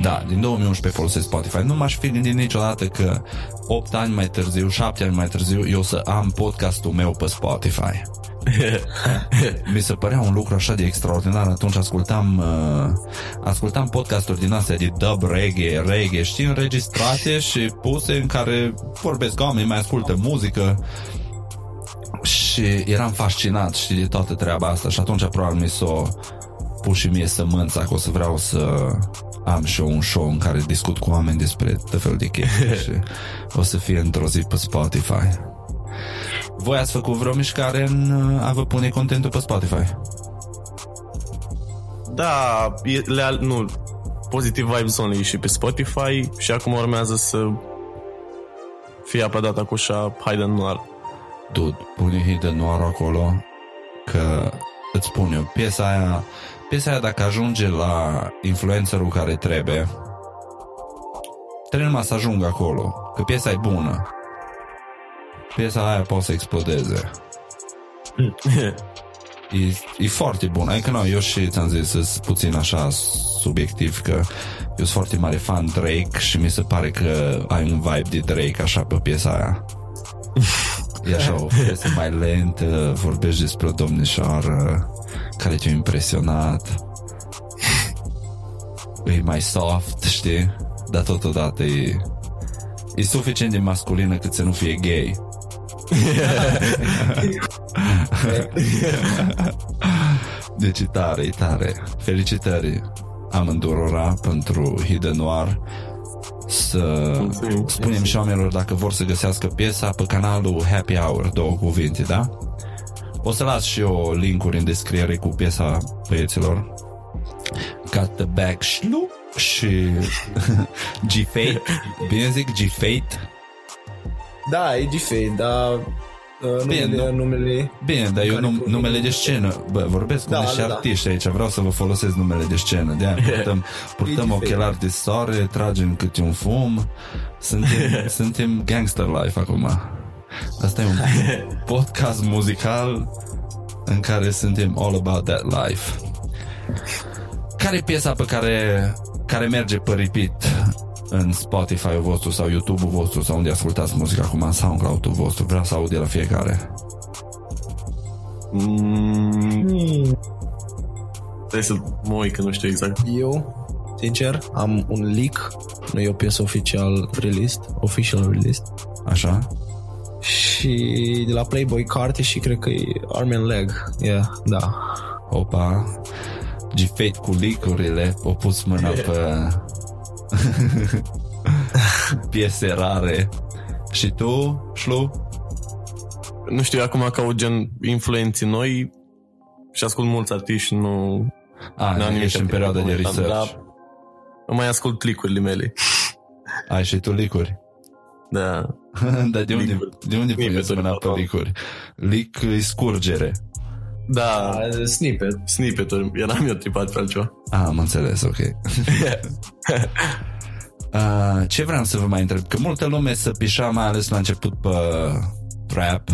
S2: Da, din 2011 folosesc Spotify. Nu m-aș fi gândit niciodată că 8 ani mai târziu, 7 ani mai târziu, eu să am podcastul meu pe Spotify. [LAUGHS] Mi se părea un lucru așa de extraordinar. Atunci ascultam uh, Ascultam podcasturi din astea de dub reggae Reggae, știi, înregistrate Și puse în care vorbesc oameni Mai ascultă muzică. Și eram fascinat Știi, de toată treaba asta. Și atunci probabil mi s-o pus și mie sămânța Că o să vreau să am și eu un show în care discut cu oameni despre tot felul de chestii [LAUGHS] și o să fie într-o zi pe Spotify. Voi ați făcut vreo mișcare în a vă pune contentul pe Spotify?
S3: Da, e, le, nu, Positive Vibes Only și pe Spotify și acum urmează să fie apladat cu așa Hidden Noir.
S2: Dude, pune Hidden Noir acolo că îți spun eu, piesa aia, piesa aia dacă ajunge la influencerul care trebuie, trebuie numai să ajungă acolo, că piesa e bună. Piesa aia poate să explodeze. [LAUGHS] E, e foarte bun. Adică nu, eu și ți-am zis, sunt puțin așa subiectiv că eu sunt foarte mare fan Drake și mi se pare că ai un vibe de Drake așa pe piesa aia. [LAUGHS] E așa o piesă mai lentă, vorbești despre o domnișoară care te-a impresionat. [LAUGHS] E mai soft, știi? Dar totodată e, e suficient de masculină cât să nu fie gay. [LAUGHS] deci e tare, e tare. Felicitări amândurora pentru Hidden Noir să
S3: Mulțumim.
S2: spunem și oamenilor dacă vor să găsească piesa pe canalul Happy Hour, două cuvinte, da? O să las și eu linkuri în descriere cu piesa băieților. Got the bag șlu și [LAUGHS] G-Fate. Bine zic G-Fate?
S4: Da, e G-Fade, dar uh,
S2: Bine,
S4: numele,
S2: nu-
S4: numele
S2: Bine, dar eu
S4: Care
S2: num,
S4: cu-
S2: numele de scenă. Bă, vorbesc cu
S4: Da,
S2: niște
S4: da, da.
S2: artiști aici. Vreau să vă folosesc numele de scenă. De aia [LAUGHS] purtăm, purtăm
S4: E
S2: ochelari de soare Tragem câte un fum. Suntem, [LAUGHS] suntem gangster life acum. Asta e un [LAUGHS] podcast muzical În care suntem all about that life. Care e piesa pe care Care merge pe repeat în Spotify-ul vostru sau YouTube-ul vostru sau unde ascultați muzica acum în SoundCloud-ul vostru. Vreau să aud de la fiecare.
S3: Mm, trebuie să mă uit că nu știu exact.
S4: Eu, sincer, am un leak, nu e o piesă oficial released, official released,
S2: Așa?
S4: și de la Playboy Carti și cred că e Arm and Leg, yeah, da.
S2: Opa, G-Fate cu licurile, o pus mâna pe [LAUGHS] piese rare. Și tu, Șlu?
S3: Nu știu, acum caut gen influenții noi și ascult mulți artiști, nu...
S2: A,
S3: n-am nimic
S2: ești în perioada de
S3: momentan,
S2: research.
S3: dar Mai ascult clicurile mele. [LAUGHS]
S2: Ai și tu licuri.
S3: Da. [LAUGHS]
S2: Dar de unde,
S3: Licuri.
S2: de unde
S3: Snippet-uri,
S2: puneți mâna pe
S3: da.
S2: licuri? Lic e scurgere.
S3: Da,
S4: snippet.
S3: snippet-uri. Eram eu tripat pe altceva.
S2: Ah, am înțeles, ok. Uh, [LAUGHS] ce vreau să vă mai întreb? Că multă lume să pișa, mai ales la început pe trap,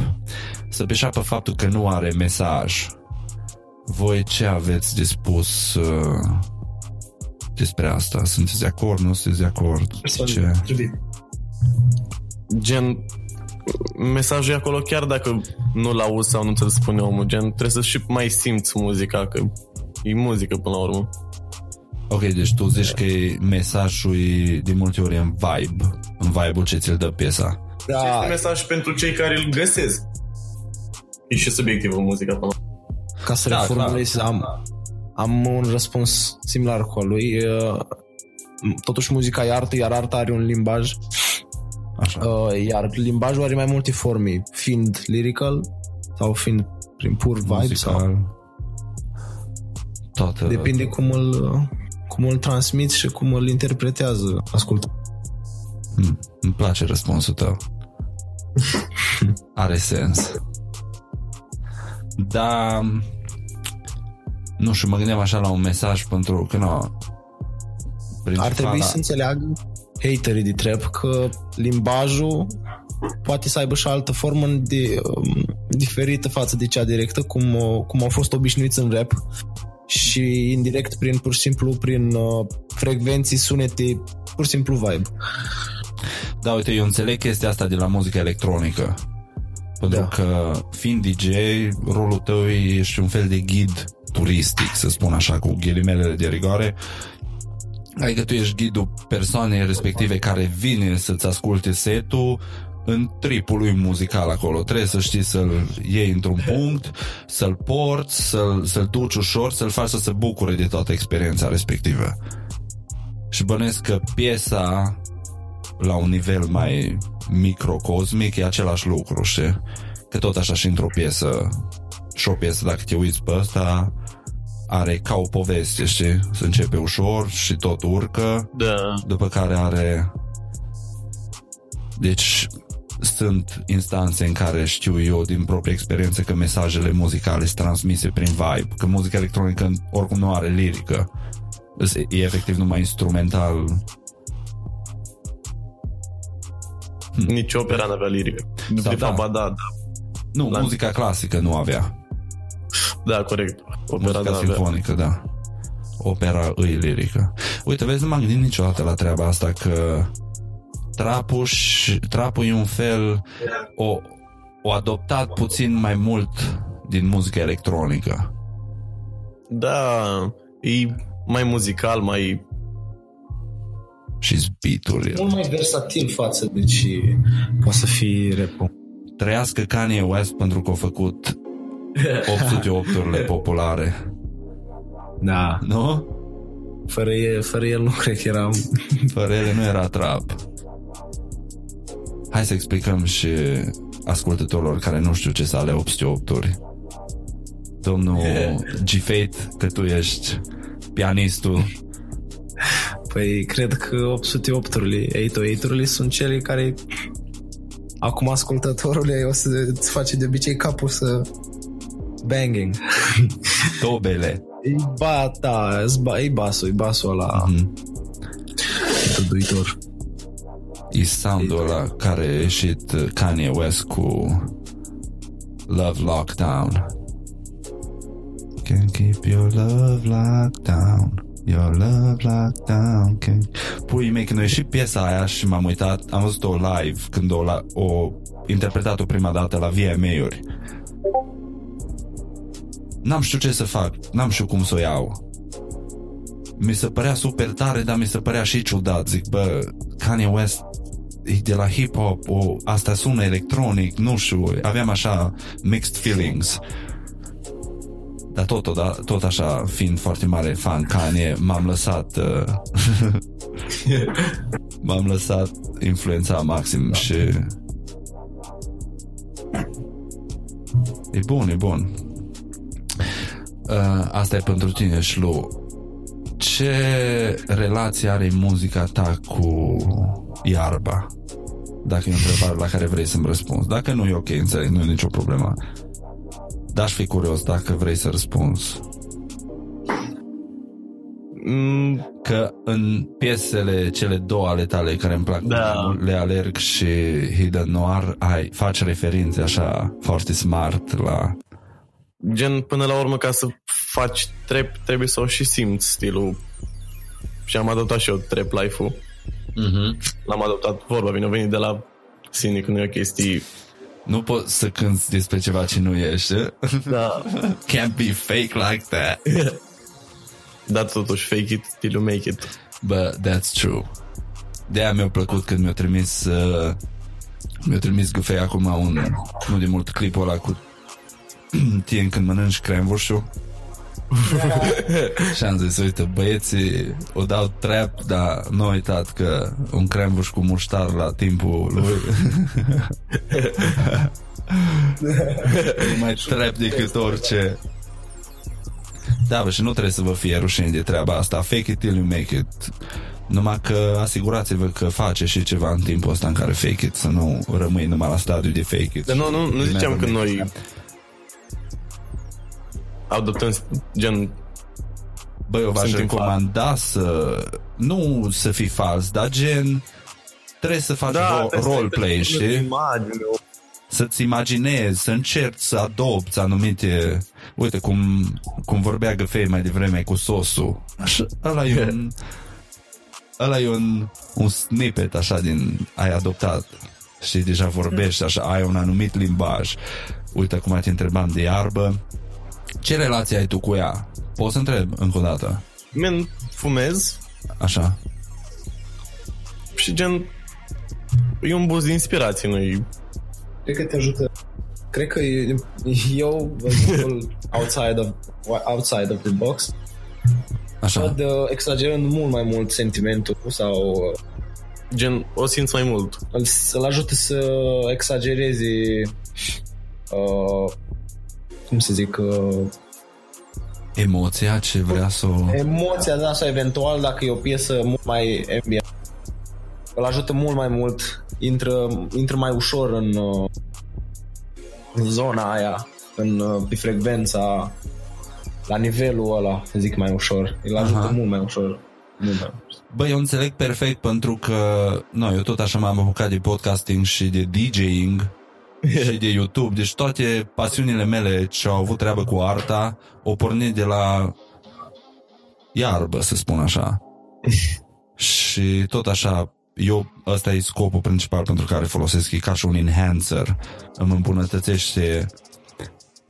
S2: să pișa pe faptul că nu are mesaj. Voi ce aveți de spus uh, despre asta? Sunteți de acord? Nu sunteți de acord? Ce?
S3: Gen, mesajul e acolo chiar dacă nu-l auzi sau nu ți-l spune omul. Gen, trebuie să și mai simți muzica, că e muzică până la urmă.
S2: Ok, deci tu zici că e mesajul e de multe ori în vibe, în vibe-ul ce ți-l dă piesa.
S3: Da.
S4: Da,
S3: Este mesaj pentru cei care îl găsesc. E și subiectivă muzica până la urmă.
S4: ca să
S2: Da,
S4: reformulez, am, am un răspuns similar cu al lui. Uh, Totuși muzica e artă, iar arta are un limbaj,
S2: Așa.
S4: uh, iar limbajul are mai multe forme, fiind lyrical sau fiind prin pur vibe sau
S2: Muzical. Toată...
S4: depinde cum îl, cum îl transmiți și cum îl interpretează ascultă.
S2: Mm, îmi place răspunsul tău. are sens. Dar nu știu, mă gândeam așa la un mesaj pentru că nu,
S4: Ar trebui să înțeleagă haterii de trap că limbajul poate să aibă și altă formă de, um, diferită față de cea directă, cum, uh, cum au fost obișnuiți în rap și indirect prin pur și simplu prin uh, frecvenții, sunete, pur și simplu vibe.
S2: Da, uite, eu înțeleg chestia asta de la muzica electronică. Pentru da. că, fiind DJ, rolul tău ești un fel de ghid turistic, să spun așa, cu ghilimele de rigoare. Adică tu ești ghidul persoanei respective care vine să-ți asculte setul în tripul lui muzical acolo. Trebuie să știi să-l iei într-un [LAUGHS] punct, să-l porți, să-l, să-l duci ușor, să-l faci să se bucure de toată experiența respectivă. Și bănesc că piesa la un nivel mai microcosmic e același lucru, știi? Că tot așa și într-o piesă și o piesă, dacă te uiți pe ăsta, are ca o poveste, știi? Se începe ușor și tot urcă.
S3: Da.
S2: După care are... Deci sunt instanțe în care știu eu din proprie experiență că mesajele muzicale sunt transmise prin vibe, că muzica electronică oricum nu are lirică. E efectiv numai instrumental
S3: Hmm. Nici opera nu avea lirică. De
S2: Sau
S3: fapt,
S2: da.
S3: ba da, da.
S2: Nu,
S3: La-
S2: muzica clasică nu avea.
S3: Da, corect. Opera
S2: Muzica
S3: nu avea.
S2: simfonică, da. Opera îi lirică. Uite, vezi, nu m-am gândit niciodată la treaba asta că trapul, și, trapul e un fel o, o adoptat puțin mai mult din muzica electronică.
S3: Da, e mai muzical, mai...
S2: Și beat-uri.
S4: Mult mai versatil față de ce poate să fie rap
S2: Trăiască Kanye West pentru că a făcut [LAUGHS] 808-urile [LAUGHS] populare.
S4: Da.
S2: Nu?
S4: Fără el, fără el nu cred că eram... [LAUGHS]
S2: Fără ele nu era trap. Hai să explicăm și ascultătorilor care nu știu ce să ale 808-uri. Domnul G-Fate, că tu ești pianistul.
S4: Păi cred că 808-urile, 808-urile sunt cele care acum ascultătorule o să îți face de obicei capul să banging.
S2: Dobele.
S4: E ba, da, îți ba, e basul, e basul ăla
S2: Mhm.
S4: tăduitor.
S2: E soundul ăla care a ieșit Kanye West cu Love Lockdown. Can keep your love locked down. Your love locked down. Can... Pui mei, când a ieșit piesa aia și m-am uitat, am văzut-o live când o, la, o interpretat-o prima dată la VMA-uri. N-am știut ce să fac, n-am știut cum să o iau. Mi se părea super tare, dar mi se părea și ciudat. Zic, bă, Kanye West e de la hip-hop, o, asta sună electronic, nu știu, aveam așa mixed feelings. Dar tot, da, tot așa, fiind foarte mare fan Kanye, m-am lăsat uh, [LAUGHS] m-am lăsat influența maxim și e bun, e bun. Uh, asta e pentru tine, Șlu. Ce relație are muzica ta cu iarba? Dacă e o întrebare la care vrei să-mi răspunzi. Dacă nu e ok, înțeleg, nu e nicio problemă. Dar aș fi curios dacă vrei să răspunzi.
S3: Mm,
S2: Că în piesele cele două ale tale care îmi plac
S3: Da.
S2: mult, Le Alerg și Hidden Noir, ai, faci referințe așa foarte smart la...
S3: gen, până la urmă, ca să faci trap, trebuie să o și simți stilul. Și am adoptat și eu trap life-ul.
S2: Mm-hmm.
S3: L-am adoptat vorba, vine, a venit de la sine, că nu e o chestie...
S2: Nu poți să cânti despre ceva ce nu ești. eh?
S3: Da. [LAUGHS]
S2: Can't be fake like that. [LAUGHS]
S3: Dar totuși, fake it till you make it.
S2: But that's true. De-aia mi-a plăcut când mi-a trimis uh, mi-a trimis Gufei acum un, nu de mult clipul ăla cu [CLEARS THROAT] tien când mănânci cremvușul [LAUGHS] și am zis, uite, băieții o dau trap, dar nu a uitat că un cremvuș cu muștar la timpul lui [LAUGHS] e mai trap decât orice. Da, bă, și nu trebuie să vă fie rușine de treaba asta. Fake it till you make it. Numai că asigurați-vă că face și ceva în timpul ăsta în care fake it, să nu rămâi numai la stadiu de fake it.
S3: Dar nu, nu, nu ziceam că noi adoptăm gen
S2: Băi, eu v-aș
S3: Suntem
S2: recomanda să nu să fii fals, dar gen trebuie să faci ro- roleplay, știi?
S3: Imagine,
S2: Să-ți imaginezi, să încerci să adopți anumite... Uite, cum, cum vorbea Găfei mai devreme cu sosul. Așa, ăla e un... [LAUGHS] Ăla e un, un snippet așa din ai adoptat și deja vorbești așa, ai un anumit limbaj. Uite, cum te întrebam de iarbă. Ce relație ai tu cu ea? Poți să întreb încă o dată.
S3: Men, fumez
S2: Așa.
S3: și gen e un boost de inspirație, nu
S4: Cred că te ajută. Cred că e- eu, văzând [LAUGHS] outside of, outside of the box,
S2: Așa.
S4: văd uh, exagerând mult mai mult sentimentul sau uh,
S3: gen o simți mai mult.
S4: îl- să-l ajute să exagereze uh, cum să zic uh,
S2: Emoția ce vrea să o...
S4: emoția da, sau eventual dacă e o piesă mult mai ambient îl ajută mult mai mult intră, intră mai ușor în, uh, în zona aia în, uh, pe frecvența la nivelul ăla, să zic mai ușor îl ajută
S2: Aha.
S4: mult mai ușor mult mai ușor.
S2: Băi, eu înțeleg perfect pentru că no, eu tot așa m-am apucat de podcasting și de DJing [LAUGHS] și de YouTube, deci toate pasiunile mele ce au avut treabă cu arta au pornit de la iarbă, să spun așa. [LAUGHS] și tot așa, eu, ăsta e scopul principal pentru care folosesc, e ca și un enhancer, îmi îmbunătățește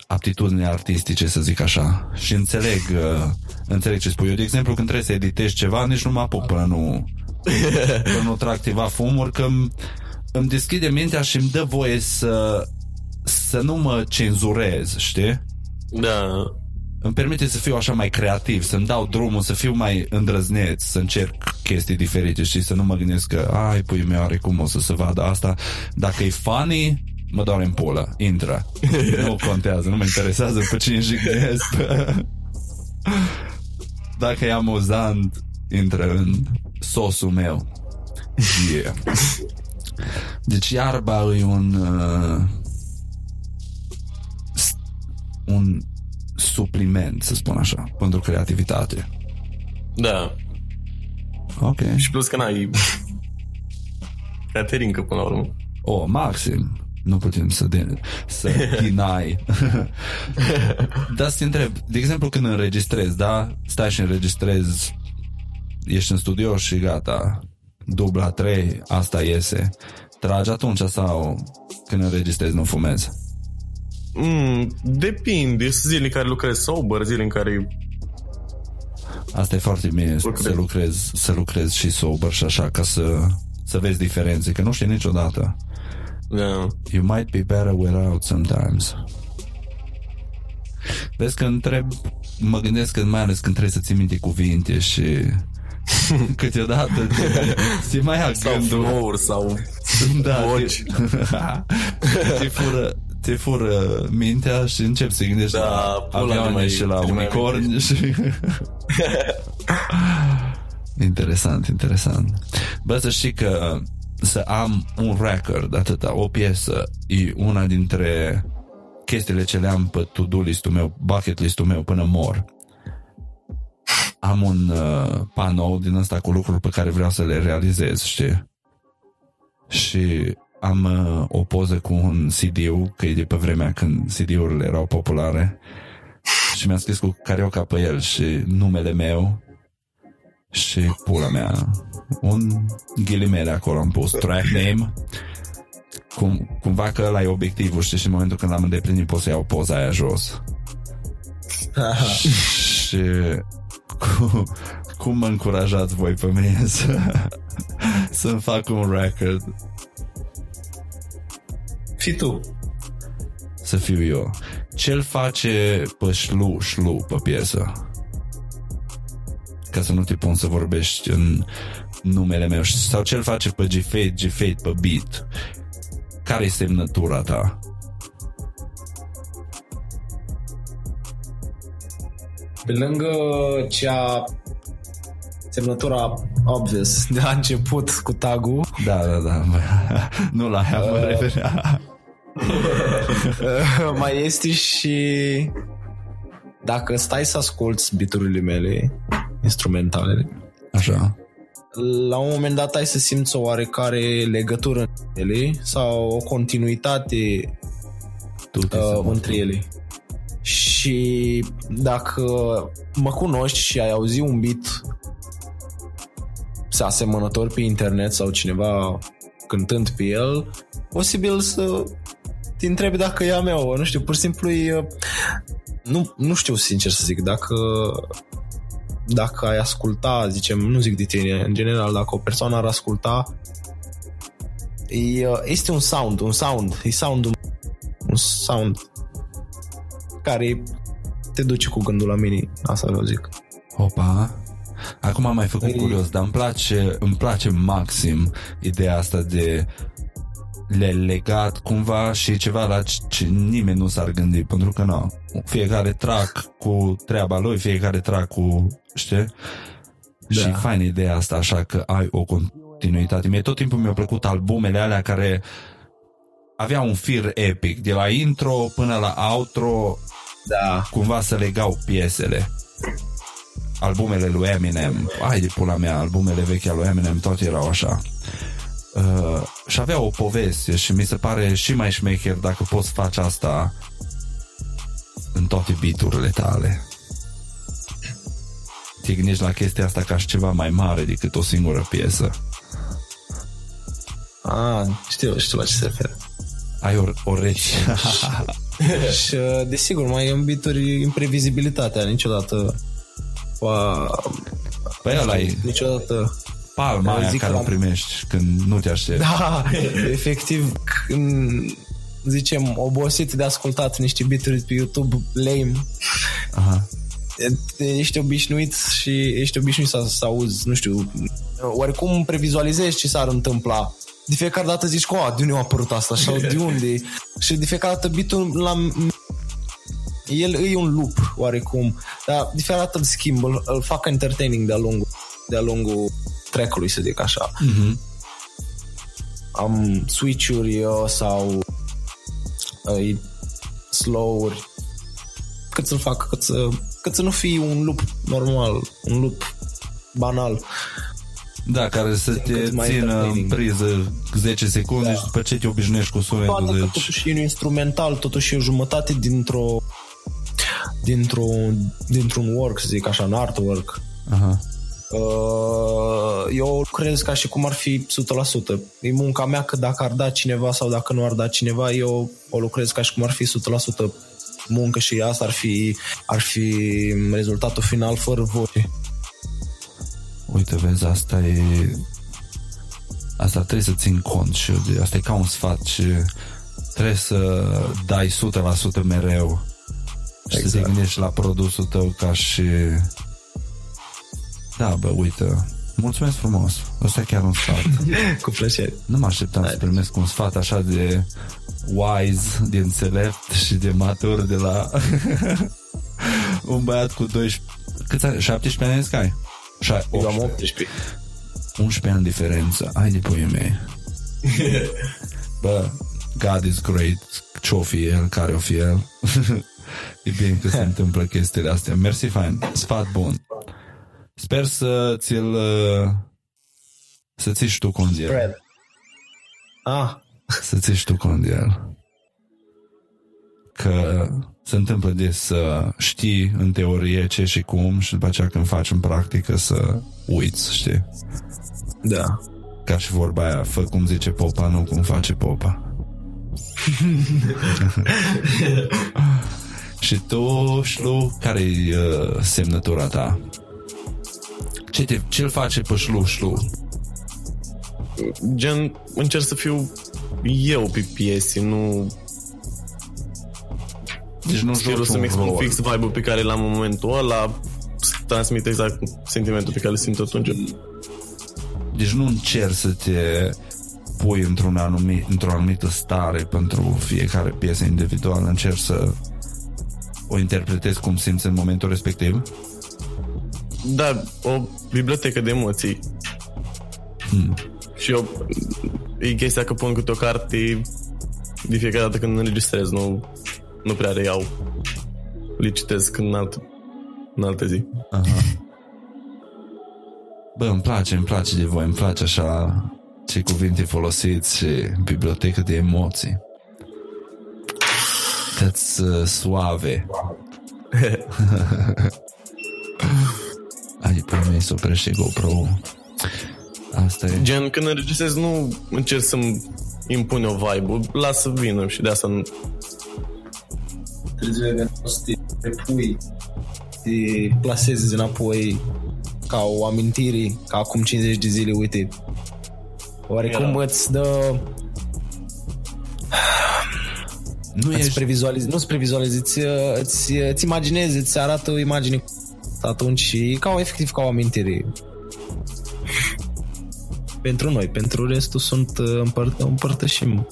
S2: aptitudinile artistice, să zic așa. Și înțeleg, uh, înțeleg ce spui. Eu, de exemplu, când trebuie să editez ceva, nici nu mă apuc până nu, [LAUGHS] până nu trag ceva fumuri, că îmi, îmi deschide mintea și îmi dă voie să, să nu mă cenzurez, știi?
S3: Da.
S2: Îmi permite să fiu așa mai creativ, să-mi dau drumul, să fiu mai îndrăzneț, să încerc chestii diferite, și Să nu mă gândesc că, ai, pui meu, are cum o să se vadă asta. Dacă e funny, mă doare în pulă, intră. [LAUGHS] nu contează, nu mă interesează pe cine jignesc. Dacă e amuzant, intră în sosul meu. Yeah. [LAUGHS] Deci iarba e un uh, s- un supliment, să spun așa, pentru creativitate.
S3: Da.
S2: Ok.
S3: Și plus că n-ai [LAUGHS] Caterinca până la urmă.
S2: O, maxim. Nu putem să, de, să [LAUGHS] deny. [LAUGHS] Dar să te întreb, de exemplu când înregistrezi, da? Stai și înregistrezi, ești în studio și gata, dubla 3, asta iese. Tragi atunci sau când înregistrezi nu fumezi?
S3: Mm, depinde. Sunt zile în care lucrez sober, zile în care...
S2: Asta e foarte bine
S3: Lucrez.
S2: să lucrezi, să lucrezi și sober și așa ca să, să vezi diferențe, că nu știi niciodată.
S3: Da.
S2: You might be better without sometimes. Vezi că întreb, mă gândesc că mai ales când trebuie să ți minte cuvinte și [LAUGHS] câteodată te, ți mai ia
S3: Sau
S2: gândul.
S3: flow sau [LAUGHS]
S2: da,
S3: voci. [LAUGHS]
S2: ți fură, ți fură mintea și începi să gândești
S3: Da,
S2: la
S3: pula de
S2: avioane
S3: mai-
S2: și la
S3: de mai
S2: unicorni și... interesant, interesant. Bă, să știi că să am un record, atâta, o piesă, e una dintre chestiile ce le am pe to-do listul meu, bucket listul meu până mor. Am un uh, panou din ăsta cu lucruri pe care vreau să le realizez, știi? Și am uh, o poză cu un CD-ul, că e de pe vremea când CD-urile erau populare. Și mi-am scris cu carioca pe el și numele meu și pula mea. Un ghilimele acolo am pus. Track name. Cum, cumva că ăla e obiectivul știi? Și în momentul când l-am îndeplinit pot să iau poza aia jos. [LAUGHS] Și cu, cum mă încurajați voi pe mine [LAUGHS] să, să-mi fac un record
S4: Fii tu.
S2: să fiu eu. Ce-l face pe șlu, șlu pe piesă? Ca să nu te pun să vorbești în numele meu. Sau ce-l face pe G-Fade, G-Fade pe beat? Care e semnătura ta?
S4: Pe lângă cea semnătura obvious de la început cu tagul.
S2: Da, da, da. [LAUGHS] nu la aia mă referea. [LAUGHS]
S4: mai este și dacă stai să asculti biturile mele instrumentale,
S2: Așa.
S4: la un moment dat ai să simți o oarecare legătură între ele sau o continuitate
S2: Tu te
S4: uh, între ele. Și dacă mă cunoști și ai auzit un beat să asemănător pe internet sau cineva cântând pe el, posibil să te întrebi dacă e a mea, nu știu, pur și simplu e, nu, nu știu sincer să zic, dacă dacă ai asculta, zicem, nu zic de tine, în general, dacă o persoană ar asculta, e, este un sound, un sound, e sound un sound care te duce cu gândul la mine, asta vreau zic.
S2: Opa. Acum am mai făcut
S4: Ei.
S2: curios, dar îmi place, îmi place maxim ideea asta de le legat cumva și ceva la ce- ce nimeni nu s-ar gândi, pentru că nu. Fiecare track cu treaba lui, fiecare track cu, știi? Da. Și e fain ideea asta, așa că ai o continuitate. Mie tot timpul mi-au plăcut albumele alea care aveau un fir epic, de la intro până la outro,
S4: Da.
S2: cumva să legau piesele. Albumele lui Eminem, ai de pula mea, albumele vechi ale lui Eminem, toate erau așa. Uh, și avea o poveste și mi se pare și mai șmecher dacă poți face asta în toate biturile tale. Te gândești la chestia asta ca și ceva mai mare decât o singură piesă.
S4: Ah, știu, știu la ce se referă.
S2: Ai o, o reci. [LAUGHS]
S4: și, uh, desigur, mai în bituri imprevizibilitatea, niciodată pa,
S2: Păi ăla e
S4: niciodată
S2: palma aia
S4: Zic
S2: care
S4: că
S2: o
S4: am-
S2: primești când nu te aștepți.
S4: Da, [LAUGHS] efectiv, când zicem, obosit de ascultat niște bituri pe YouTube lame,
S2: Aha.
S4: ești obișnuit și ești obișnuit să, să auzi, nu știu, oricum previzualizezi ce s-ar întâmpla. De fiecare dată zici, că, "Oh, de unde a apărut asta sau de unde? și de fiecare dată bitul la el e un loop oarecum, dar de fiecare dată îl schimb, îl, îl fac entertaining de-a lungul, de-a lungul track-ului, să zic așa.
S2: Mhm.
S4: Am switch-uri uh, sau uh, slow-uri cât să-l fac, cât să, cât să nu fie un loop normal, un loop banal.
S2: Da, care să te
S4: cât mai
S2: țină în
S4: entertaining.
S2: priză 10 secunde
S4: Da.
S2: și după ce te obișnuiești cu
S4: Toată
S2: sunetul,
S4: că
S2: deci...
S4: totuși e un instrumental, totuși e o jumătate dintr-o dintr-un, dintr-un work, să zic așa, un artwork.
S2: Aha.
S4: Uh, eu lucrez ca și cum ar fi 100%. E munca mea că dacă ar da cineva sau dacă nu ar da cineva, eu o lucrez ca și cum ar fi 100% muncă și asta ar fi, ar fi rezultatul final fără voce
S2: uite, vezi, asta e asta trebuie să țin cont și asta e ca un sfat și trebuie să dai 100% mereu și exact. să te
S4: exact.
S2: gândești la produsul tău ca și da, bă, uite mulțumesc frumos, ăsta e chiar un sfat [LAUGHS]
S4: cu plăcere
S2: nu mă așteptam Hai. să primesc un sfat așa de wise, de înțelept și de matur de la [LAUGHS] un băiat cu 12 câți ani? 17 ani în Sky? 6,
S4: eu am
S2: 18. 11 ani diferență. Ai de puii mei. [LAUGHS] Bă, God is great. Ce-o fi el, care-o fi el. [LAUGHS] e bine că se [LAUGHS] întâmplă chestiile astea. Mersi, fain. Sfat bun. Sper să ți-l... Uh, să ții și tu cont el.
S4: Ah.
S2: Să ții și tu cont el. Că se întâmplă des să știi în teorie ce și cum și după aceea când faci în practică să uiți, știi?
S4: da.
S2: Ca și vorba aia, fă cum zice popa, nu cum face popa. [LAUGHS] și tu, șlu, care-i uh, semnătura ta? Ce te, ce-l face pe șlu, șlu?
S3: Gen, încerc să fiu eu pe piese, nu
S2: Deci nu
S3: stilul
S2: joci
S3: să-mi
S2: un
S3: expun
S2: rol.
S3: fix vibe-ul pe care l-am în momentul ăla, să transmit exact sentimentul pe care îl simt atunci.
S2: Deci nu încerci să te pui într-un anumit, într-o anumită stare pentru fiecare piesă individuală, încerci să o interpretezi cum simți în momentul respectiv?
S3: Da, o bibliotecă de emoții.
S2: Hmm.
S3: Și eu, e chestia că pun câte o carte de fiecare dată când înregistrez, nu, nu prea reiau. Le citesc în, alt, în alte zi.
S2: Aha. Bă, îmi place, îmi place de voi, îmi place așa ce cuvinte folosiți și bibliotecă de emoții. Tăți uh, suave. [LAUGHS] Ai, pe mine se oprește GoPro. Asta e.
S3: Gen, când înregistrez, nu încerc să-mi impune o vibe las să vină și de asta nu...
S4: Trebuie să te repui, te plasezi înapoi ca o amintire, ca acum 50 de zile, uite, oarecum
S3: Era.
S4: îți dă
S2: Nu
S4: îți
S2: ești...
S4: previzualizezi, nu îți previzualizezi, îți, îți, îți imaginezi, îți arată o imagine atunci și ca o, efectiv ca o amintire. pentru noi, pentru restul sunt uh, împăr- împărtășim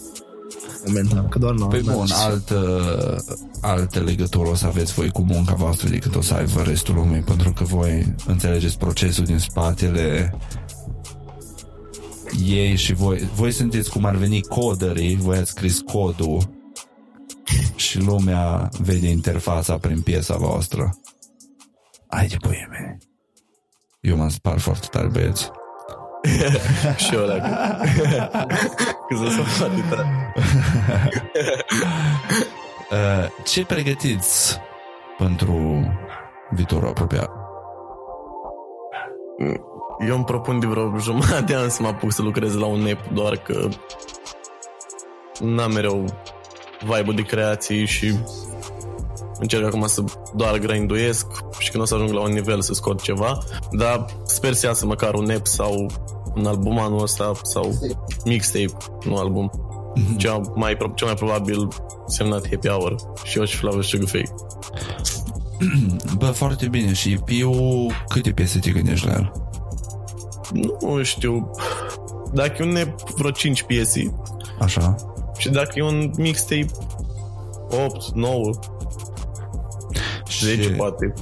S4: momentan, că doar noi.
S2: Păi bun, altă, alte legături o să aveți voi cu munca voastră decât o să aibă restul lumii, pentru că voi înțelegeți procesul din spatele ei și voi, voi sunteți cum ar veni coderii, voi ați scris codul și lumea vede interfața prin piesa voastră. Ai de puie mea. Eu mă spar foarte tare, băieți. [LAUGHS]
S3: și eu dacă... [LAUGHS] Că să se foarte tare.
S2: Uh, ce pregătiți pentru viitorul apropiat?
S3: Eu îmi propun de vreo jumătate de an să mă apuc să lucrez la un app, doar că n-am mereu vibe de creații și încerc acum să doar grinduiesc și când o să ajung la un nivel să scot ceva, dar sper să iasă măcar un app sau un album anul ăsta sau mixtape, nu album. Cea mai, pro- cel mai probabil semnat Happy Hour și eu și Flavio Sugar Fake.
S2: Bă, foarte bine. Și EP-ul, câte piese te gândești la el?
S3: Nu știu, dacă e un app, vreo 5 piese
S2: Așa.
S3: și dacă e un mixtape 8, 9, 10
S2: Și
S3: poate,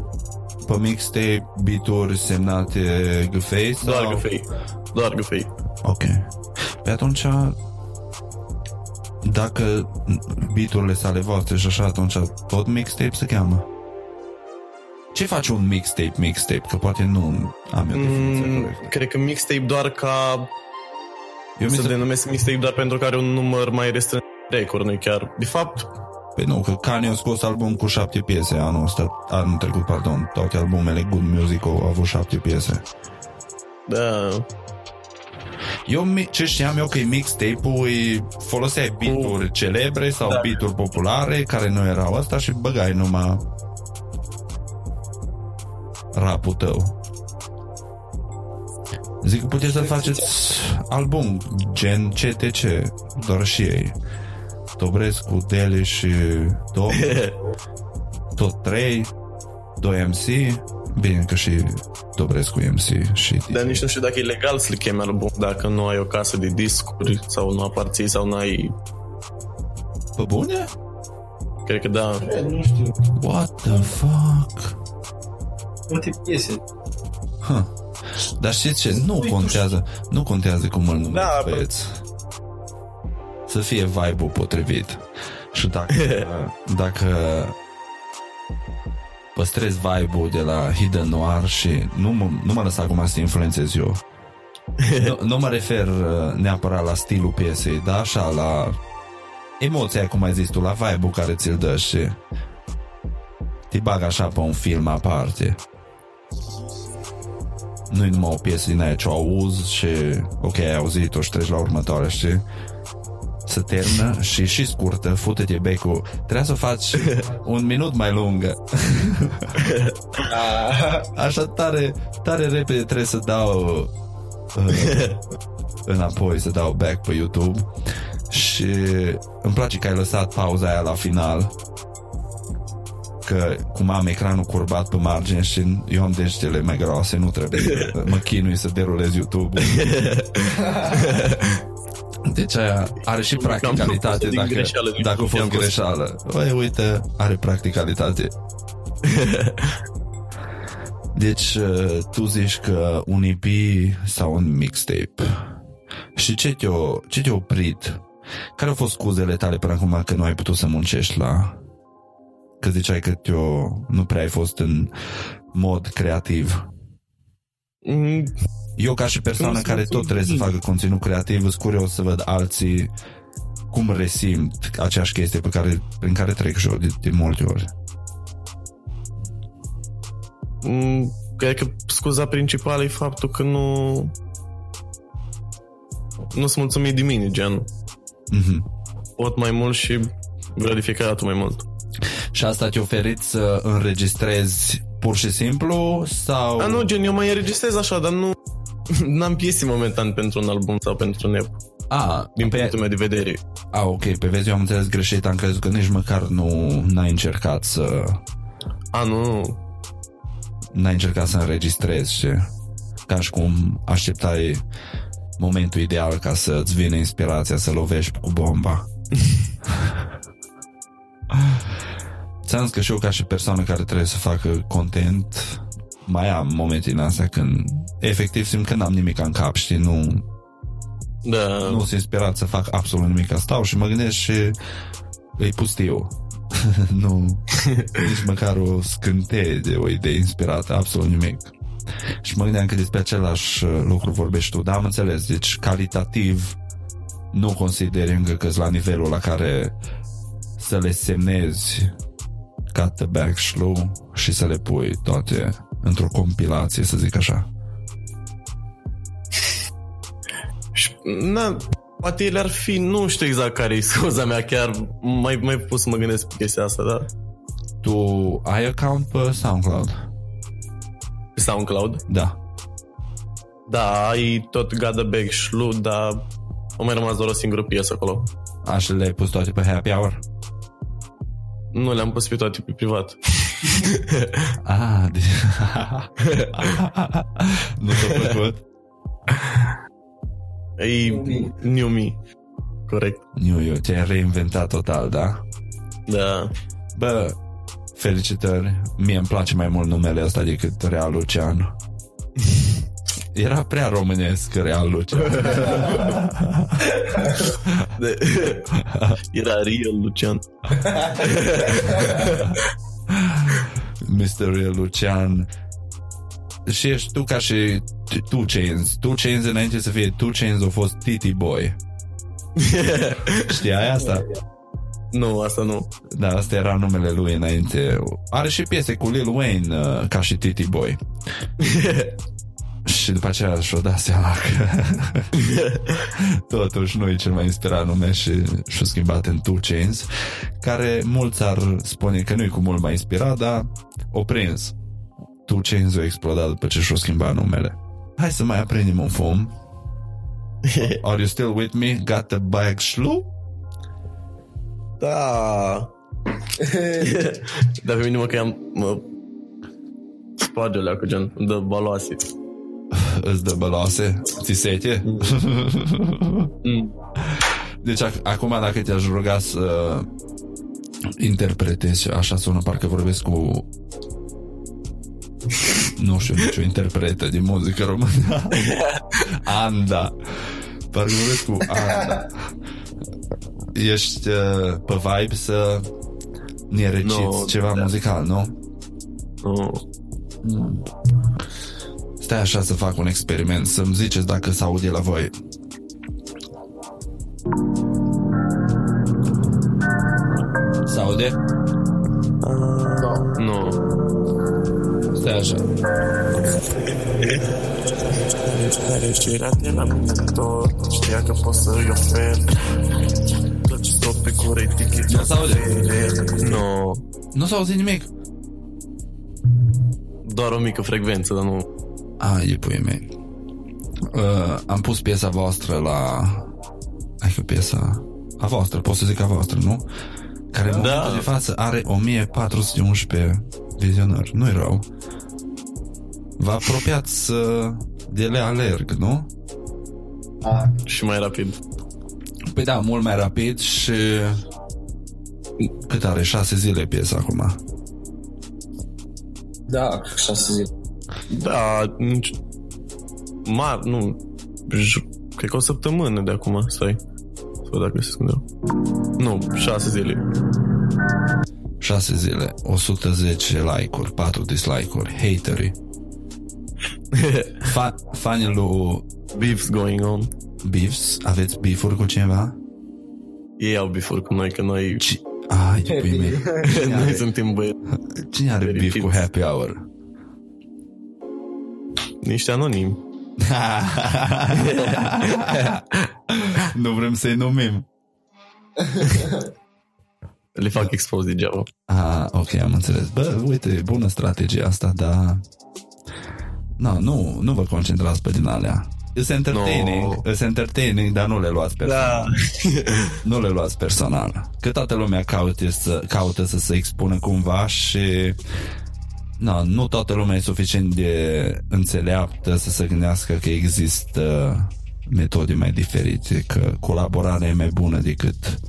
S2: pe mixtape, beat-uri semnate Găfei? Sau...
S3: doar găfei, doar găfei.
S2: Ok. Pe atunci, dacă beat-urile sale voastre și așa, atunci tot mixtape se cheamă? Ce face un mixtape, mixtape? Că poate nu am eu definiția
S3: Mm,
S2: corectă.
S3: cred că mixtape doar ca
S2: Eu mi
S3: să
S2: se...
S3: denumesc mixtape doar pentru că are un număr mai restrâns de record, nu chiar. De fapt,
S2: Păi nu, că Kanye a scos album cu șapte piese anul ăsta, anul trecut, pardon. Toate albumele Good Music au avut șapte piese.
S3: Da,
S2: Eu mi- ce știam eu că e mixtape-ul e foloseai beat-uri celebre sau
S3: Da.
S2: beat-uri populare care nu erau asta și băgai numai rapul tău. Zic că puteți să faceți album gen CTC, doar și ei. Dobrescu, Deli și Dom, [LAUGHS] tot trei, doi MC, bine că și Dobrescu e MC și
S3: dar nici nu știu dacă e legal să le chemi album, dacă nu ai o casă de discuri sau nu aparții sau nu ai...
S2: Pe bune?
S3: Cred că da.
S4: Nu știu,
S2: What the fuck?
S4: multe piese.
S2: Huh. Dar știți ce? Nu contează, nu contează cum îl numiți
S3: Da,
S2: da, băieți. Să fie vibe-ul potrivit. Și dacă, [LAUGHS] dacă păstrez vibe-ul de la Hidden Noir și nu mă, nu mă lăsa acum să te influențez eu. Nu, nu mă refer uh, neapărat la stilul piesei, dar așa la emoția, cum ai zis tu, la vibe-ul care ți-l dă și te bag așa pe un film aparte nu e numai o piesă din aia ce o auzi și ok, ai auzit-o și treci la următoare, știi? Să termină și și scurtă, fute-te becul. Trebuie să faci [LAUGHS] un minut mai lungă. [LAUGHS] Așa tare, tare repede trebuie să dau uh, înapoi, să dau back pe YouTube și îmi place că ai lăsat pauza aia la final că cum am ecranul curbat pe margine și eu am degetele mai groase, nu trebuie să [LAUGHS] mă chinui să derulez YouTube. Deci aia are și practicalitate
S3: din
S2: dacă,
S3: greșeală, din
S2: dacă a fost
S3: am fost.
S2: greșeală. Băi, uite, are practicalitate. [LAUGHS] Deci, uh, tu zici că un EP sau un mixtape. Și ce te-a, ce te-a oprit? Care au fost scuzele tale până acum că nu ai putut să muncești la... Că ziceai că te nu prea ai fost în mod creativ.
S3: Mm,
S2: Eu ca și persoană
S3: Nu
S2: care
S3: sunt
S2: tot trebuie să
S3: un-
S2: facă conținut creativ, sunt curios să văd alții cum resimt aceeași chestie pe care, prin care trec și eu de, de multe ori.
S3: mm, Cred că scuza principală e faptul că nu nu sunt mulțumit de mine, gen
S2: Mhm.
S3: pot mai mult și vreau de fiecare dată mai mult.
S2: Și asta te-a oferit să înregistrezi pur și simplu sau...
S3: A, nu, gen, eu mai înregistrez așa, dar nu [LAUGHS] n-am piese momentan pentru un album sau pentru un EP,
S2: A,
S3: din
S2: pe,
S3: punctul meu de vedere.
S2: a, ok, pe vezi, eu am înțeles greșit, am crezut că nici măcar nu n-ai încercat să
S3: A, nu, nu.
S2: n-ai încercat să înregistrezi, știi? Ca și cum așteptai momentul ideal ca să-ți vină inspirația să lovești cu bomba. [LAUGHS] Ți-am zis că și eu ca și persoană care trebuie să facă content mai am momente din astea când efectiv simt că n-am nimic în cap, știi, nu,
S3: Da,
S2: nu sunt inspirat să fac absolut nimic, stau și mă gândesc și îi pustiu. [LAUGHS] nu, nici măcar o scânteie de o idee inspirată, absolut nimic. Și mă gândeam că despre același uh, lucru vorbești tu, dar am înțeles, deci calitativ nu consideri încă că la nivelul la care să le semnezi cut the back slow și să le pui toate într-o compilație, să zic așa.
S3: Și, na, poate ele ar fi, nu știu exact care e scuza mea, chiar mai, mai pus să mă gândesc pe chestia asta, da?
S2: Tu ai account pe SoundCloud?
S3: Pe SoundCloud.
S2: Da.
S3: Da, ai tot Gada Bag Shlu, dar au mai rămas doar o singură piesă acolo.
S2: Așa le-ai pus toate pe happy hour?
S3: Nu le-am pus pe toate pe privat. [LAUGHS] [LAUGHS]
S2: Ah, de... [LAUGHS] nu s-a făcut?
S3: E New Me. Corect.
S2: Nu, eu te-ai reinventat total, da?
S3: Da.
S2: Bă, felicitări. Mie îmi place mai mult numele ăsta decât Real Lucian. [LAUGHS] Era prea românesc Real Lucian.
S3: De... Era Real Lucian. [LAUGHS]
S2: Mr. Real Lucian. Și ești tu ca și Two Chains. Two Chains înainte să fie Two Chains a fost Titi Boy. [LAUGHS] Știai asta?
S3: nu, asta nu.
S2: Da, asta era numele lui înainte. Are și piese cu Lil Wayne uh, ca și Titi Boy. [LAUGHS] și după aceea și-o dat seama că [LAUGHS] totuși nu e cel mai inspirat nume și și-o schimbat în Two Chains, care mulți ar spune că nu e cu mult mai inspirat, dar o prins. Two Chains a explodat după ce și-o schimbat numele. Hai să mai aprindem un fum. [LAUGHS] Are you still with me? Got the bag shlu?
S3: Da. [LAUGHS] Dar pe mine mă că am... Mă sparge alea cu gen, de baloase.
S2: Îți dă băloase? Ți sete?
S3: Mm. [LAUGHS]
S2: Deci ac- acum dacă te-aș ruga să interpretezi, așa sună, parcă vorbesc cu nu știu, nicio interpretă de muzică română. [LAUGHS] Anda. Parcă vorbesc cu Anda. Ești uh, pe vibe să ne reciți
S3: Nu,
S2: ceva
S3: da.
S2: muzical, nu?
S3: Nu.
S2: Stai așa să fac un experiment, să-mi ziceți dacă se aude la voi. Se aude?
S3: Nu.
S2: Stai așa.
S1: Fericirea de la tot Știa că pot să-i ofer Tot ce stop pe gură
S2: Nu se aude?
S3: Nu.
S2: Nu s-a auzit nimic.
S3: Doar o mică frecvență, dar nu...
S2: A, e puii mei. Uh, am pus piesa voastră la... Hai că piesa... A voastră, pot să zic a voastră, nu? Care în
S3: Da.
S2: momentul de față are 1411 vizionări. Nu-i rău. Vă apropiați să de le alerg, nu?
S3: Și mai rapid.
S2: Păi da, mult mai rapid și... Cât are? Șase zile piesa acum.
S4: Da, șase zile.
S3: Da, nici... Mar, nu, j- cred că o săptămână de acum, stai. Să văd dacă găsesc undeva. Nu, șase zile.
S2: 6 zile, 110 like-uri, 4 dislike-uri, haterii. [LAUGHS] Fa- fanii lui
S3: Beefs going on.
S2: Beefs, aveți beef-uri cu cineva?
S3: Ei au bifuri cu noi, că noi,
S2: Ci- Ai, [LAUGHS] iubim mei. [LAUGHS]
S3: noi suntem băieți.
S2: Cine are beef cu
S3: Fericiți.
S2: happy hour?
S3: Niște anonimi. [LAUGHS]
S2: nu vrem să-i numim. [LAUGHS]
S3: Le fac expose degeaba.
S2: Ah, ok, am înțeles. Bă, uite, bună strategie asta, dar... No, nu, nu vă concentrați pe din alea. It's entertaining,
S3: No.
S2: it's entertaining, dar nu le luați personal.
S3: Da.
S2: Nu le luați personal. Că toată lumea caută să, caută să se expună cumva și no, nu toată lumea e suficient de înțeleaptă să se gândească că există metode mai diferite, că colaborarea e mai bună decât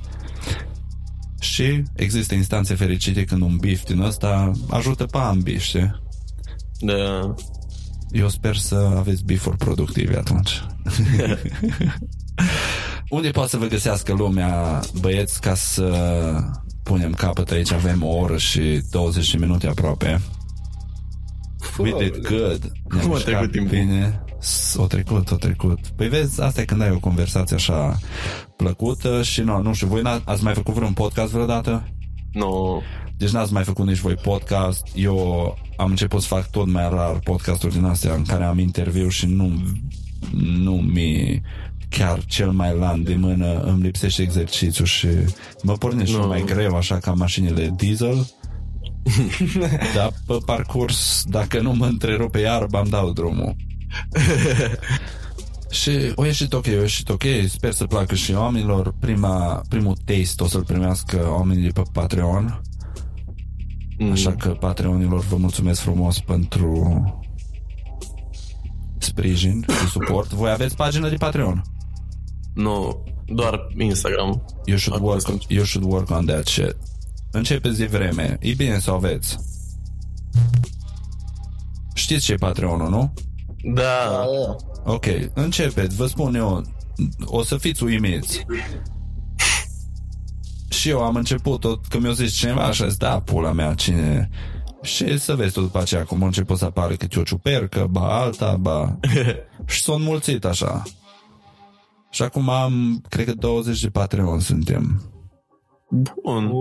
S2: și există instanțe fericite când un bif din ăsta ajută pe ambii, știi?
S3: Da.
S2: Eu sper să aveți bifuri productive atunci. [LAUGHS] Unde poate să vă găsească lumea, băieți, ca să punem capăt aici? Avem o oră și 20 de minute aproape. We did good. Ne-am
S3: Cum a
S2: mișcat
S3: trecut timpul?
S2: Bine. S- O trecut, o trecut. Păi vezi, asta e când ai o conversație așa plăcută și nu, nu știu, voi n- ați mai făcut vreun podcast vreodată?
S3: No.
S2: Deci n-ați mai făcut nici voi podcast. Eu am început să fac tot mai rar podcasturi din astea în care am interviu și nu, nu mi chiar cel mai la îndemână îmi lipsește exercițiu și mă pornește
S3: Nu.
S2: no. mai greu așa ca mașinile diesel [LAUGHS] dar pe parcurs dacă nu mă întrerupe iarba îmi dau drumul [LAUGHS] și o ieșit ok, o ieșit ok, sper să placă și oamenilor. Prima, primul taste o să-l primească oamenii de pe Patreon.
S3: Mm.
S2: Așa că Patreonilor vă mulțumesc frumos pentru sprijin și suport. Voi aveți pagină de Patreon?
S3: No, doar Instagram.
S2: You should,
S3: Acum
S2: work,
S3: sunt.
S2: you should work on that shit. Începeți de vreme. E bine să o aveți. Știți ce e Patreonul, nu?
S3: Da.
S2: Ok, începeți, vă spun eu, o să fiți uimiți. Și eu am început tot, că mi-a zis cineva așa, zis, da, pula mea, cine... Și să vezi tu după aceea cum a început să apară câte o ciupercă, ba alta, ba... [LAUGHS] și s-a înmulțit așa. Și acum am, cred că 20 de Patreon suntem.
S3: Bun.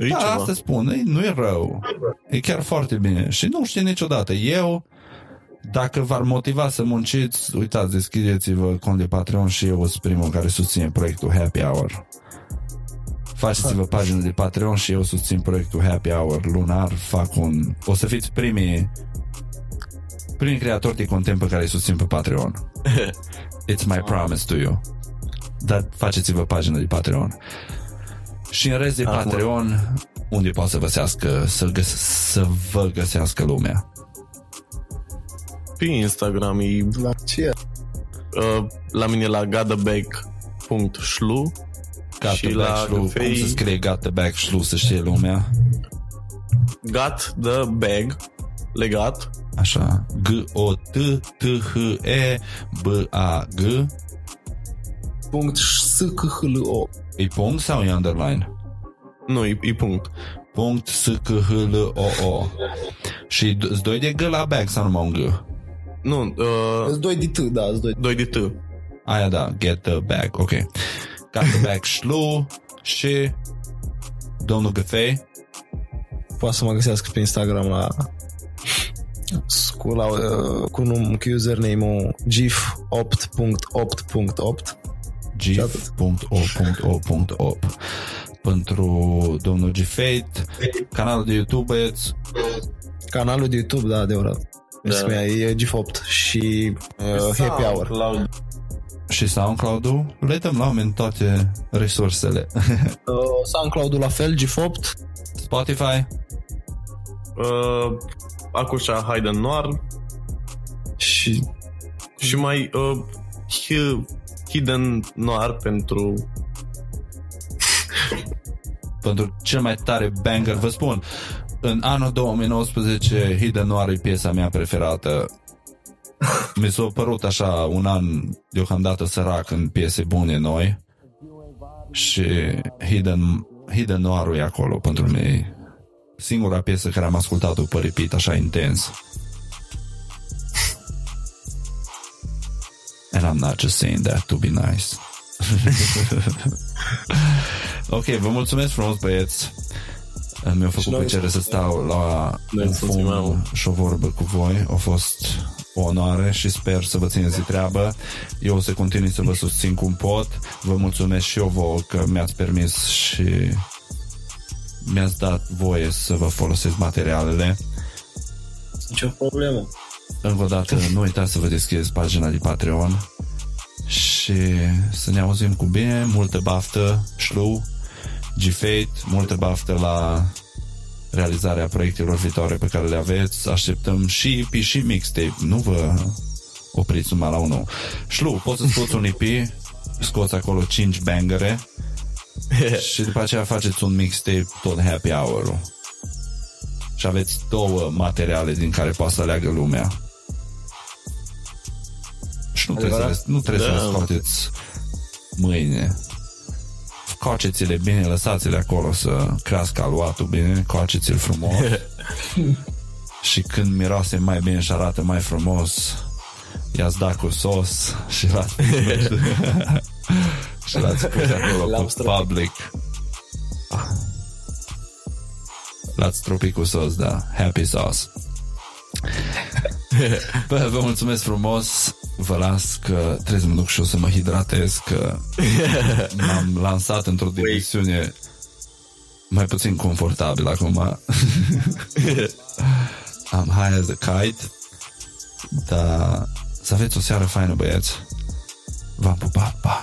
S3: E
S2: da,
S3: ceva.
S2: asta spun, e, nu e rău. E chiar foarte bine. Și nu știi niciodată. Eu, dacă v-ar motiva să munciți, uitați, deschideți-vă cont de Patreon și eu sunt primul care susține proiectul Happy Hour. Faceți-vă pagină de Patreon și eu susțin proiectul Happy Hour lunar. Fac un... O să fiți primii primii creatori de content pe care îi susțin pe Patreon. [LAUGHS] It's my promise to you. Dar faceți-vă pagină de Patreon. Și în rest de
S3: Acum.
S2: Patreon, unde poate să, găsească, să, găs- să vă găsească lumea?
S3: Pe Instagram e
S4: La ce?
S3: uh, la mine la gadabag.shlu
S2: Gata,
S3: Și la
S2: backshlu, cum
S3: Găfei-
S2: se scrie gata backshlu, să știe lumea.
S3: gat the bag legat
S2: Așa, G-O-T-T-H-E B-A-G
S4: Punct s c h l o
S2: E punct sau e underline?
S3: nu, e, e punct
S2: Punct s c h l o o Și îți doi de G la back sau numai un G?
S3: nu, uh,
S4: Îți doi de T, da, îți doi
S3: 2 de T
S2: Aia da, get the bag, ok. Got the bag șlu și domnul Găfei
S4: Poate să mă găsească pe Instagram la cu, la, uh, cu, num, cu username-ul gif8.8.8
S2: gif.o.o.8 pentru domnul Gfate canalul de YouTube băieți.
S4: Canalul de YouTube, da, adevărat.
S3: Da.
S4: da. e gif8 și uh, Happy Hour.
S3: Cloud.
S2: și SoundCloud-ul? Le dăm la oameni toate resursele. [LAUGHS]
S4: Uh, SoundCloud-ul la fel, gif8
S2: Spotify?
S3: Uh, Acușa Hayden Noir.
S4: Și
S3: și mai uh, Hi- Hidden Noir pentru
S2: pentru cel mai tare banger vă spun În anul 2019, Hidden Noir e piesa mea preferată. Mi s-a părut așa un an deocamdată sărac în piese bune noi și Hidden, Hidden Noir e acolo pentru mine. Singura piesă care am ascultat-o pe repeat așa intens. And I'm not just saying that to be nice. [LAUGHS] ok, vă mulțumesc frumos, băieți. Mi-a făcut
S3: noi-
S2: plăcere să stau la
S3: Noi
S2: un
S3: îți mulțumim,
S2: fum
S3: mă.
S2: și o vorbă cu voi. A fost o onoare și sper să vă țineți de treabă. Eu o să continui să vă susțin cum pot. Vă mulțumesc și eu vouă că mi-ați permis și mi-ați dat voie să vă folosesc materialele.
S4: Nicio problemă.
S2: Încă o dată, nu uitați să vă deschideți pagina de Patreon și să ne auzim cu bine, multă baftă, șlu, G-Fate, multă baftă la realizarea proiectelor viitoare pe care le aveți. Așteptăm și EP și mixtape. Nu vă opriți numai la unul. Șlu, poți să scoți un EP, scoți acolo 5 bangere [LAUGHS] și după aceea faceți un mixtape tot happy hour-ul. Și aveți două materiale din care poate să aleagă lumea. Și nu trebuie, să le, nu trebuie
S3: Da.
S2: să le scoateți mâine. Coaceți-le bine, lăsați-le acolo să crească aluatul bine, coaceți-l frumos. [LAUGHS] și când miroase mai bine și arată mai frumos, i-ați dat cu sos și l-ați [LAUGHS] și l-ați pus acolo
S4: L-am
S2: pe
S4: stropit.
S2: public. L-ați stropit cu sos, da. Happy sauce. [LAUGHS] Bă, vă mulțumesc frumos. Vă las că trebuie să mă duc și eu să mă hidratez Că [LAUGHS] m-am lansat într-o dimensiune Mai puțin confortabil acum. [LAUGHS] Am high as a kite Dar să aveți o seară faină băieți. V-am pupat, pa!